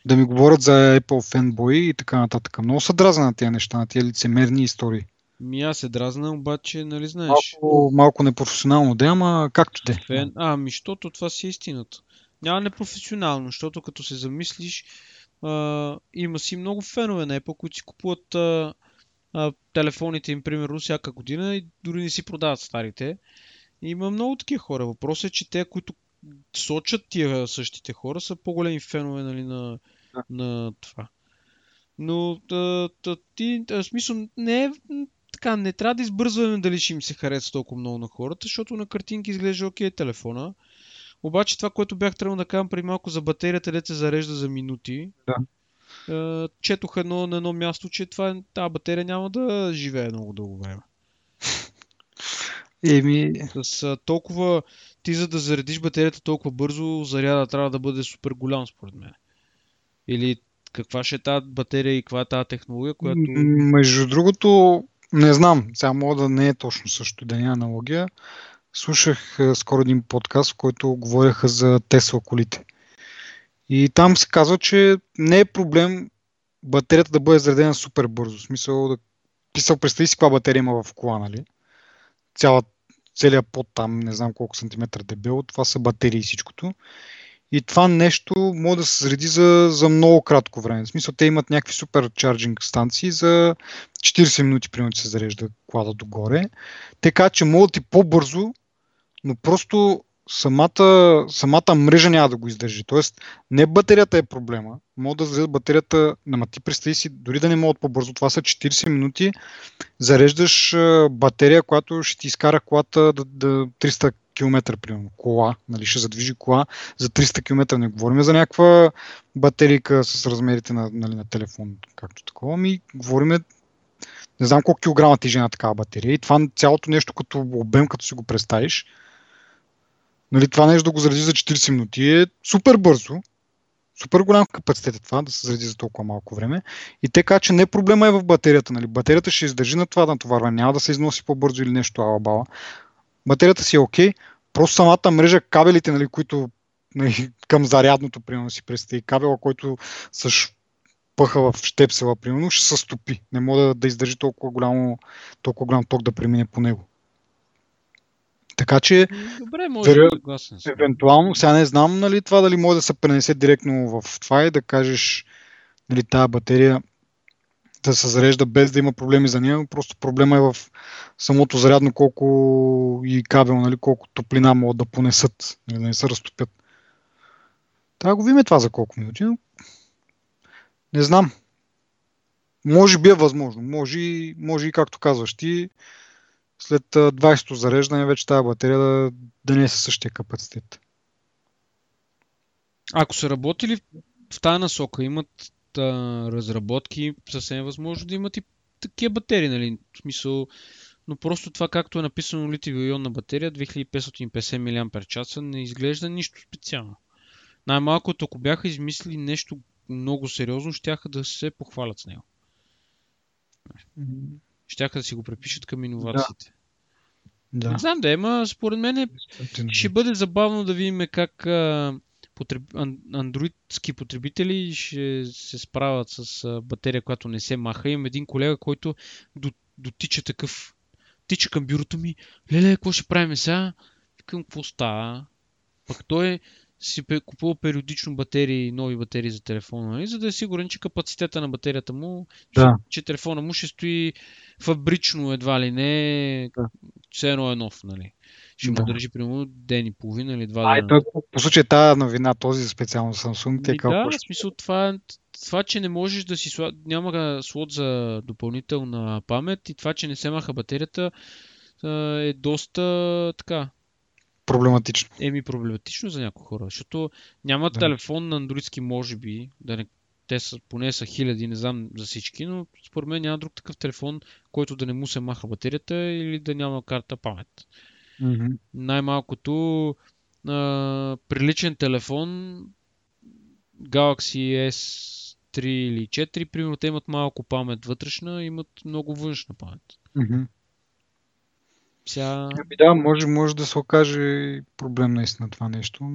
да ми говорят за Apple fanboy и така нататък. Много са дразна на тези неща, на тези лицемерни истории. Ми аз се дразна, обаче, нали знаеш. Малко, малко непрофесионално да, ама както те. Фен... А, ми, защото това си е истината. Няма непрофесионално, защото като се замислиш, а, има си много фенове на Apple, които си купуват а, а, телефоните им, примерно, всяка година и дори не си продават старите. Има много такива хора. Въпросът е, че те, които сочат тия същите хора, са по-големи фенове нали, на, да. на това. Но да, да, ти, в смисъл, не е така, не трябва да избързваме дали ще им се хареса толкова много на хората, защото на картинки изглежда окей телефона. Обаче това, което бях трябвало да кажа преди малко за батерията, де се зарежда за минути. Да. Четох едно на едно място, че това, тази батерия няма да живее много дълго време. Еми... С толкова... Ти за да заредиш батерията толкова бързо, заряда трябва да бъде супер голям, според мен. Или каква ще е тази батерия и каква е тази технология, която... Между другото, не знам, сега мога да не е точно също, да няма аналогия. Слушах скоро един подкаст, в който говореха за Тесла колите. И там се казва, че не е проблем батерията да бъде заредена супер бързо. В смисъл да писал, представи си каква батерия има в кола, нали? Цяла, целият под там, не знам колко сантиметра дебело, това са батерии и всичкото. И това нещо може да се зареди за, за много кратко време. В смисъл, те имат някакви супер чарджинг станции за 40 минути, примерно, се зарежда колата догоре. Така че могат и по-бързо, но просто самата, самата мрежа няма да го издържи. Тоест, не батерията е проблема. Могат да зареждат батерията, ама ти представи си, дори да не могат по-бързо, това са 40 минути, зареждаш батерия, която ще ти изкара колата да, да 300 км, примерно, кола, нали, ще задвижи кола за 300 км. Не говорим за някаква батерийка с размерите на, нали, на телефон, както такова, ми говорим не знам колко килограма тежи на такава батерия и това цялото нещо като обем, като си го представиш, нали, това нещо да го заради за 40 минути е супер бързо, супер голям капацитет е това, да се заради за толкова малко време. И те казват, че не проблема е в батерията. Нали. Батерията ще издържи на това натоварване, няма да се износи по-бързо или нещо ала-бала батерията си е окей, okay, просто самата мрежа, кабелите, нали, които нали, към зарядното, примерно си представи, кабела, който с пъха в щепсела, примерно, ще се стопи. Не може да, да издържи толкова, голямо, толкова голям ток да премине по него. Така че, Добре, може веро... да евентуално, сега не знам нали, това дали може да се пренесе директно в това и да кажеш нали, тази батерия да се зарежда без да има проблеми за нея. Просто проблема е в самото зарядно колко и кабел, нали, колко топлина могат да понесат, нали, да не се разтопят. Трябва да го видим това за колко минути, но не знам. Може би е възможно. Може, може и както казваш ти, след 20-то зареждане вече тази батерия да, да не е със същия капацитет. Ако са работили в тази насока, имат а, разработки, съвсем е възможно да имат и такива батерии, нали? В смисъл, но просто това, както е написано литиева ионна батерия, 2550 мАч, не изглежда нищо специално. Най-малкото, ако бяха измислили нещо много сериозно, щяха да се похвалят с него. Щяха да си го препишат към иновациите. Да. Не знам да има, според мен е, ще бъде забавно да видим как а, потреб... андроидски потребители ще се справят с батерия, която не се маха. Имам един колега, който дотича такъв. Тича към бюрото ми. Леле, какво ще правим сега? Викам, какво става? Пък той си купува периодично батерии, нови батерии за телефона, нали? за да е сигурен, че капацитета на батерията му, да. че, че телефона му ще стои фабрично едва ли не, да. все едно е нов, нали? ще да. му държи примерно ден и половина или два дена. Той, по случай тази новина, този специално Samsung, те Да, в смисъл това, това, че не можеш да си няма слот за допълнителна памет и това, че не се маха батерията е доста така. Проблематично. Еми проблематично за някои хора, защото няма да. телефон на андроидски, може би, да не те са, поне са хиляди, не знам за всички, но според мен няма друг такъв телефон, който да не му се маха батерията или да няма карта памет. Мгм. най-малкото а, приличен телефон Galaxy S3 или 4, примерно те имат малко памет вътрешна, имат много външна памет. Мгм. Сега... Ами да, може, може да се окаже проблем наистина това нещо.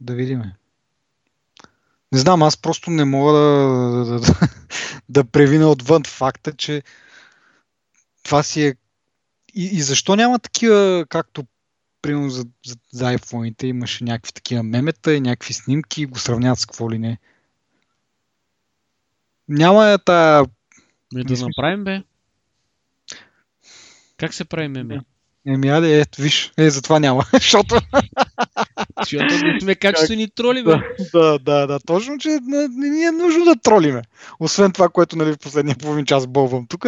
Да видиме. Не знам, аз просто не мога да, да, да, да превина отвън факта, че това си е... И, и защо няма такива, както примерно за, за, за iPhone-ите имаше някакви такива мемета и някакви снимки и го сравняват с какво ли не. Няма я тая... Ме да направим, бе. Как се прави меме? Еми, аде, ето, виж, е, затова няма, защото... Защото не сме качествени троли, бе. Да, да, да, точно, че не, не ни е нужно да тролиме. Освен това, което нали, в последния половин час бълвам тук,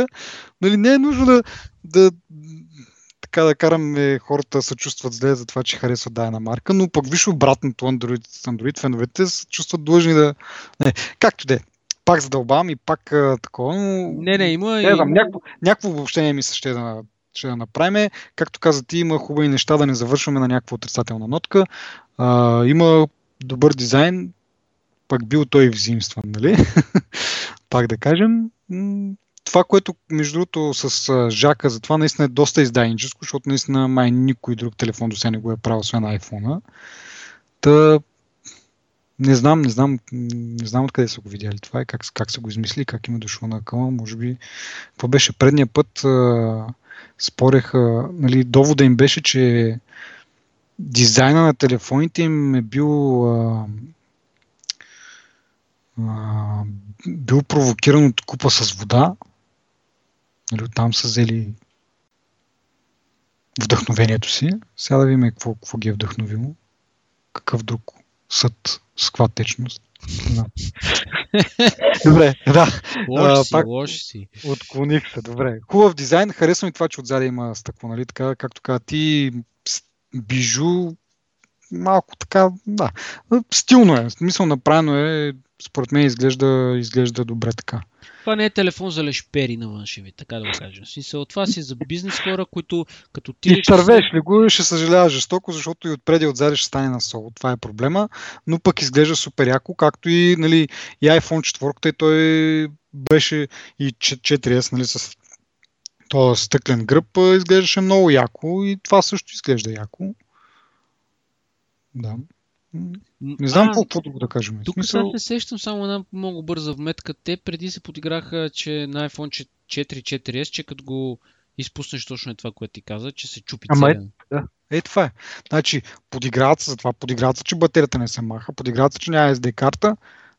нали, не е нужно да, да така да караме хората да се чувстват зле за това, че харесват дадена марка, но пък виж обратното, Android, Android феновете се чувстват длъжни да... Не, както де, пак задълбавам и пак а, такова, но... Не, не, има Не и... знам, някакво, някакво обобщение ми се ще да, ще да направим. Както каза ти, има хубави неща да не завършваме на някаква отрицателна нотка. А, има добър дизайн, пък бил той взимстван, нали? Пак да кажем. Това, което между другото с Жака, за това наистина е доста издайническо, защото наистина май никой друг телефон до сега не го е правил, освен iPhone. Та, не знам, не знам, не знам откъде са го видяли това и как, как са го измислили, как им е дошло на къла. Може би, какво беше предния път, а, спореха, нали, довода им беше, че дизайна на телефоните им е бил а, а, бил провокиран от купа с вода. Нали, оттам са взели вдъхновението си. Сега да видим какво, какво ги е вдъхновило. Какъв друг съд с каква течност. Добре, да. Лош си, пак- лош си. Отклоних се, добре. Хубав дизайн, харесва ми това, че отзади има стъкло, нали? Така, както каза ти, бижу, малко така, да. Стилно е, смисъл направено е, според мен изглежда, изглежда добре така. Това не е телефон за лешпери на външеви, така да го кажем. В смисъл, това си е за бизнес хора, които като ти И тървеш ли го, ще съжалява жестоко, защото и отпред и отзади ще стане на соло. Това е проблема, но пък изглежда супер яко, както и, нали, и iPhone 4, и той беше и 4S, нали, с този стъклен гръб, изглеждаше много яко и това също изглежда яко. Да. Не знам какво друго да кажем. Тук смисъл, сега се сещам само една много бърза вметка. Те преди се подиграха, че на iPhone 4 4S, че като го изпуснеш точно е това, което ти каза, че се чупи Ама е- целия. Е, това е. Значи, подиграват се за това, подиграват се, че батерията не се маха, подиграват се, че няма SD карта.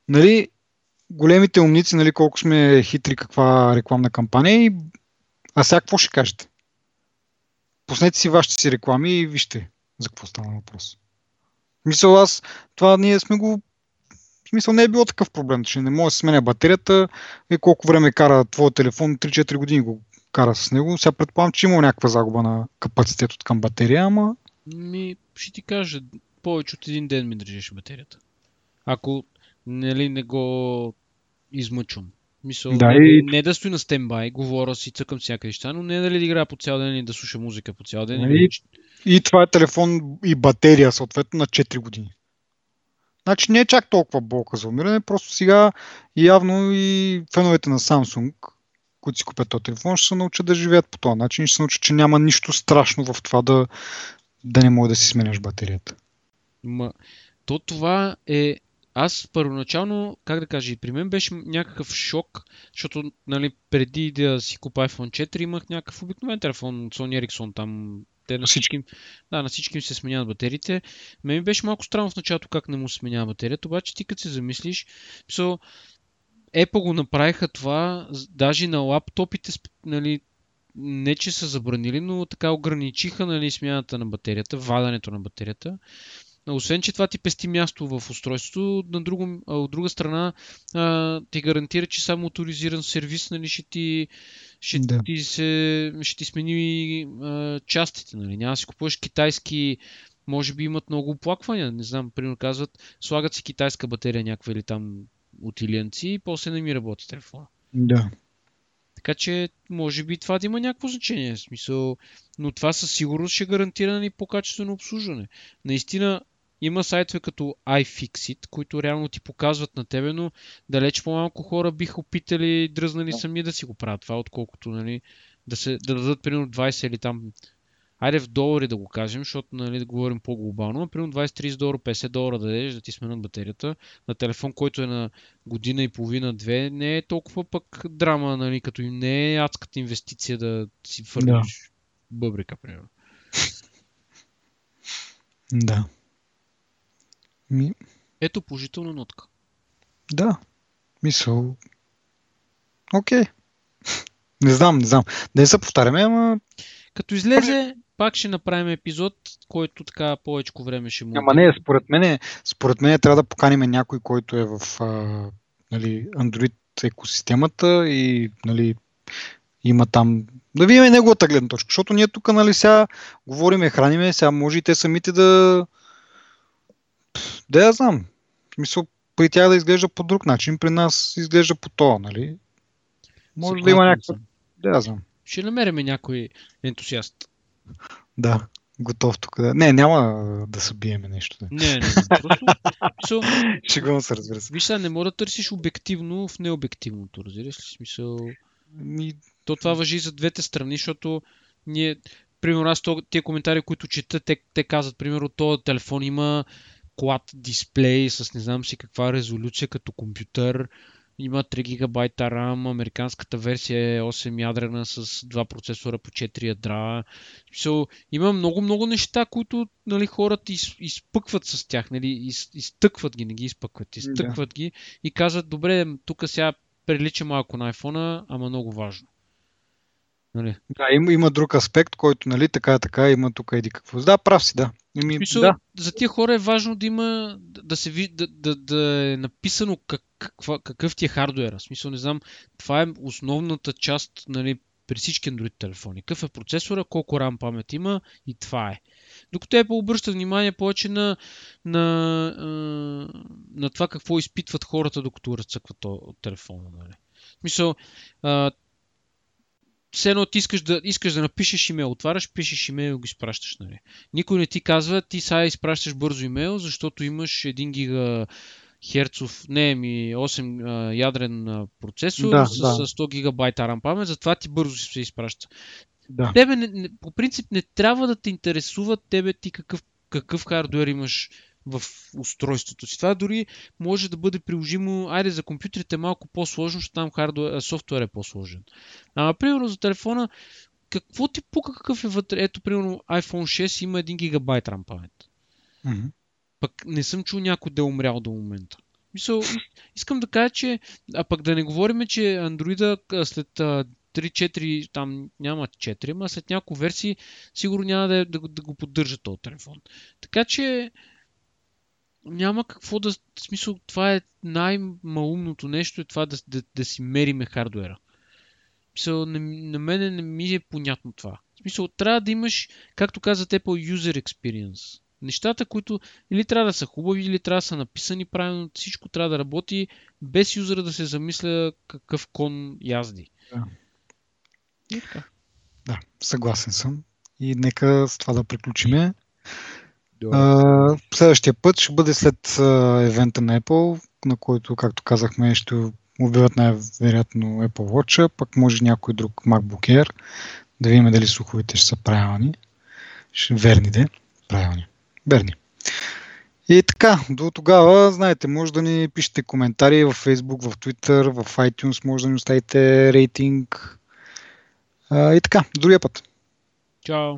Нали, големите умници, нали, колко сме хитри, каква рекламна кампания и... А сега какво ще кажете? Пуснете си вашите си реклами и вижте за какво става въпрос. Мисъл аз, това ние сме го в смисъл не е било такъв проблем, че не може да се сменя батерията и колко време кара твоя телефон, 3-4 години го кара с него. Сега предполагам, че има някаква загуба на капацитет от към батерия, ама Ми, ще ти кажа, повече от един ден ми държеше батерията. Ако нали, не го измъчвам. Мисъл, Да, не, и- не, да стои на стендбай, говоря си, цъкам някъде неща, но не дали да играя по цял ден и да слуша музика по цял ден. Нали, И това е телефон и батерия, съответно, на 4 години. Значи не е чак толкова болка за умиране, просто сега явно и феновете на Samsung, които си купят този телефон, ще се научат да живеят по този начин и ще се научат, че няма нищо страшно в това да, да не може да си сменяш батерията. Ма, то това е... Аз първоначално, как да кажа, и при мен беше някакъв шок, защото нали, преди да си купа iPhone 4 имах някакъв обикновен телефон от Sony Ericsson, там те на всички, да, на всички им се сменяват батериите. Мен ми беше малко странно в началото как не му се сменява батерията, обаче ти като се замислиш, so, Apple го направиха това, даже на лаптопите, нали, не че са забранили, но така ограничиха нали, смяната на батерията, вадането на батерията. Освен, че това ти пести място в устройството, на друго, от друга страна а, ти гарантира, че само авторизиран сервис нали, ще, ти, ще, Да. ти се, ще ти смени а, частите. Нали. Няма да си купуваш китайски, може би имат много оплаквания. Не знам, примерно казват, слагат си китайска батерия някаква или там от илианци и после не ми работи телефона. Да. Така че, може би това да има някакво значение. В смисъл, но това със сигурност ще гарантира ни по-качествено обслужване. Наистина, има сайтове като iFixit, които реално ти показват на тебе, но далеч по-малко хора биха опитали дръзнали сами да си го правят това, отколкото нали, да, се, да дадат примерно 20 или там Айде в долари да го кажем, защото нали, да говорим по-глобално. Примерно 20-30 долара, 50 долара да дадеш да ти сменят батерията на телефон, който е на година и половина, две, не е толкова пък драма, нали, като не е адската инвестиция да си фърлиш да. бъбрика, примерно. Да. Ми... Ето положителна нотка. Да. Мисъл. Окей. Не знам, не знам. Не се повтаряме, ама... Като излезе, пак ще направим епизод, който така повече време ще му. Ама не, според мен, според мен трябва да поканим някой, който е в а, нали, Android екосистемата и нали, има там. Да видим неговата гледна точка, защото ние тук нали, сега говориме, храниме, сега може и те самите да. Да я знам. В смисъл, при тях да изглежда по друг начин, при нас изглежда по това, нали? Може да има някаква. Да, я знам. Ще намерим някой ентусиаст. Да, готов тук. Да. Не, няма да се биеме нещо. Да. Не, не, просто... Шегувам се, разбира се. Виж сега, не мога да търсиш обективно в необективното, разбираш ли? Смисъл... Ми... То това въжи за двете страни, защото ние, примерно аз тия коментари, които чета, те, те казват, примерно, този телефон има клад дисплей с не знам си каква резолюция като компютър, има 3 гигабайта RAM, американската версия е 8 ядрена с 2 процесора по 4 ядра. So, има много-много неща, които нали, хората из, изпъкват с тях, нали, из, изтъкват ги, не ги изпъкват, изтъкват да. ги и казват, добре, тук сега прилича малко на iPhone, ама много важно. Нали? Да, има, има друг аспект, който, нали, така, така, има тук еди какво. Да, прав си, да. Ими, Смисъл, да. За тия хора е важно да има, да, се ви, да, да, да е написано как, каква, какъв ти е хардуера. Смисъл, не знам, това е основната част, нали, при всички Android телефони. Какъв е процесора, колко RAM памет има и това е. Докато те обръщат внимание повече на, на, на това какво изпитват хората, докато разцъкват от телефона. Нали. В смисъл, все едно ти искаш да, искаш да напишеш имейл, отваряш, пишеш имейл и го изпращаш. Нали. Никой не ти казва, ти сега изпращаш бързо имейл, защото имаш 1 гига херцов, не, ми 8 а, ядрен процесор да, с, да. с 100 гигабайта RAM памет, затова ти бързо се изпраща. Да. Тебе не, не, по принцип не трябва да те интересува тебе ти какъв, какъв хардуер имаш в устройството си. Това дори може да бъде приложимо, айде за компютрите е малко по-сложно, защото там хардуер, софтуер е по-сложен. Ама, примерно за телефона, какво ти пука какъв е вътре? Ето, примерно iPhone 6 има 1 гигабайт RAM памет. Mm-hmm. Пък не съм чул някой да е умрял до момента. Мисъл, искам да кажа, че... А пък да не говорим, че Android след 3-4, там няма 4, ама след няколко версии сигурно няма да, да, да го поддържа този телефон. Така че няма какво да... В смисъл, това е най-малумното нещо, е това да, да, да си мериме хардуера. Смисъл, на, на мен не ми е понятно това. В смисъл, трябва да имаш, както каза Apple, user experience. Нещата, които или трябва да са хубави, или трябва да са написани правилно, всичко трябва да работи без юзера да се замисля какъв кон язди. Да. И така. Да, съгласен съм. И нека с това да приключиме. А, следващия път ще бъде след а, евента на Apple, на който, както казахме, ще обявят най-вероятно Apple Watch, пък може някой друг MacBook Air, да видим дали слуховете ще са правилни. Верни де, правилни. Верни. И така, до тогава, знаете, може да ни пишете коментари в Facebook, в Twitter, в iTunes, може да ни оставите рейтинг. А, и така, до другия път. Чао!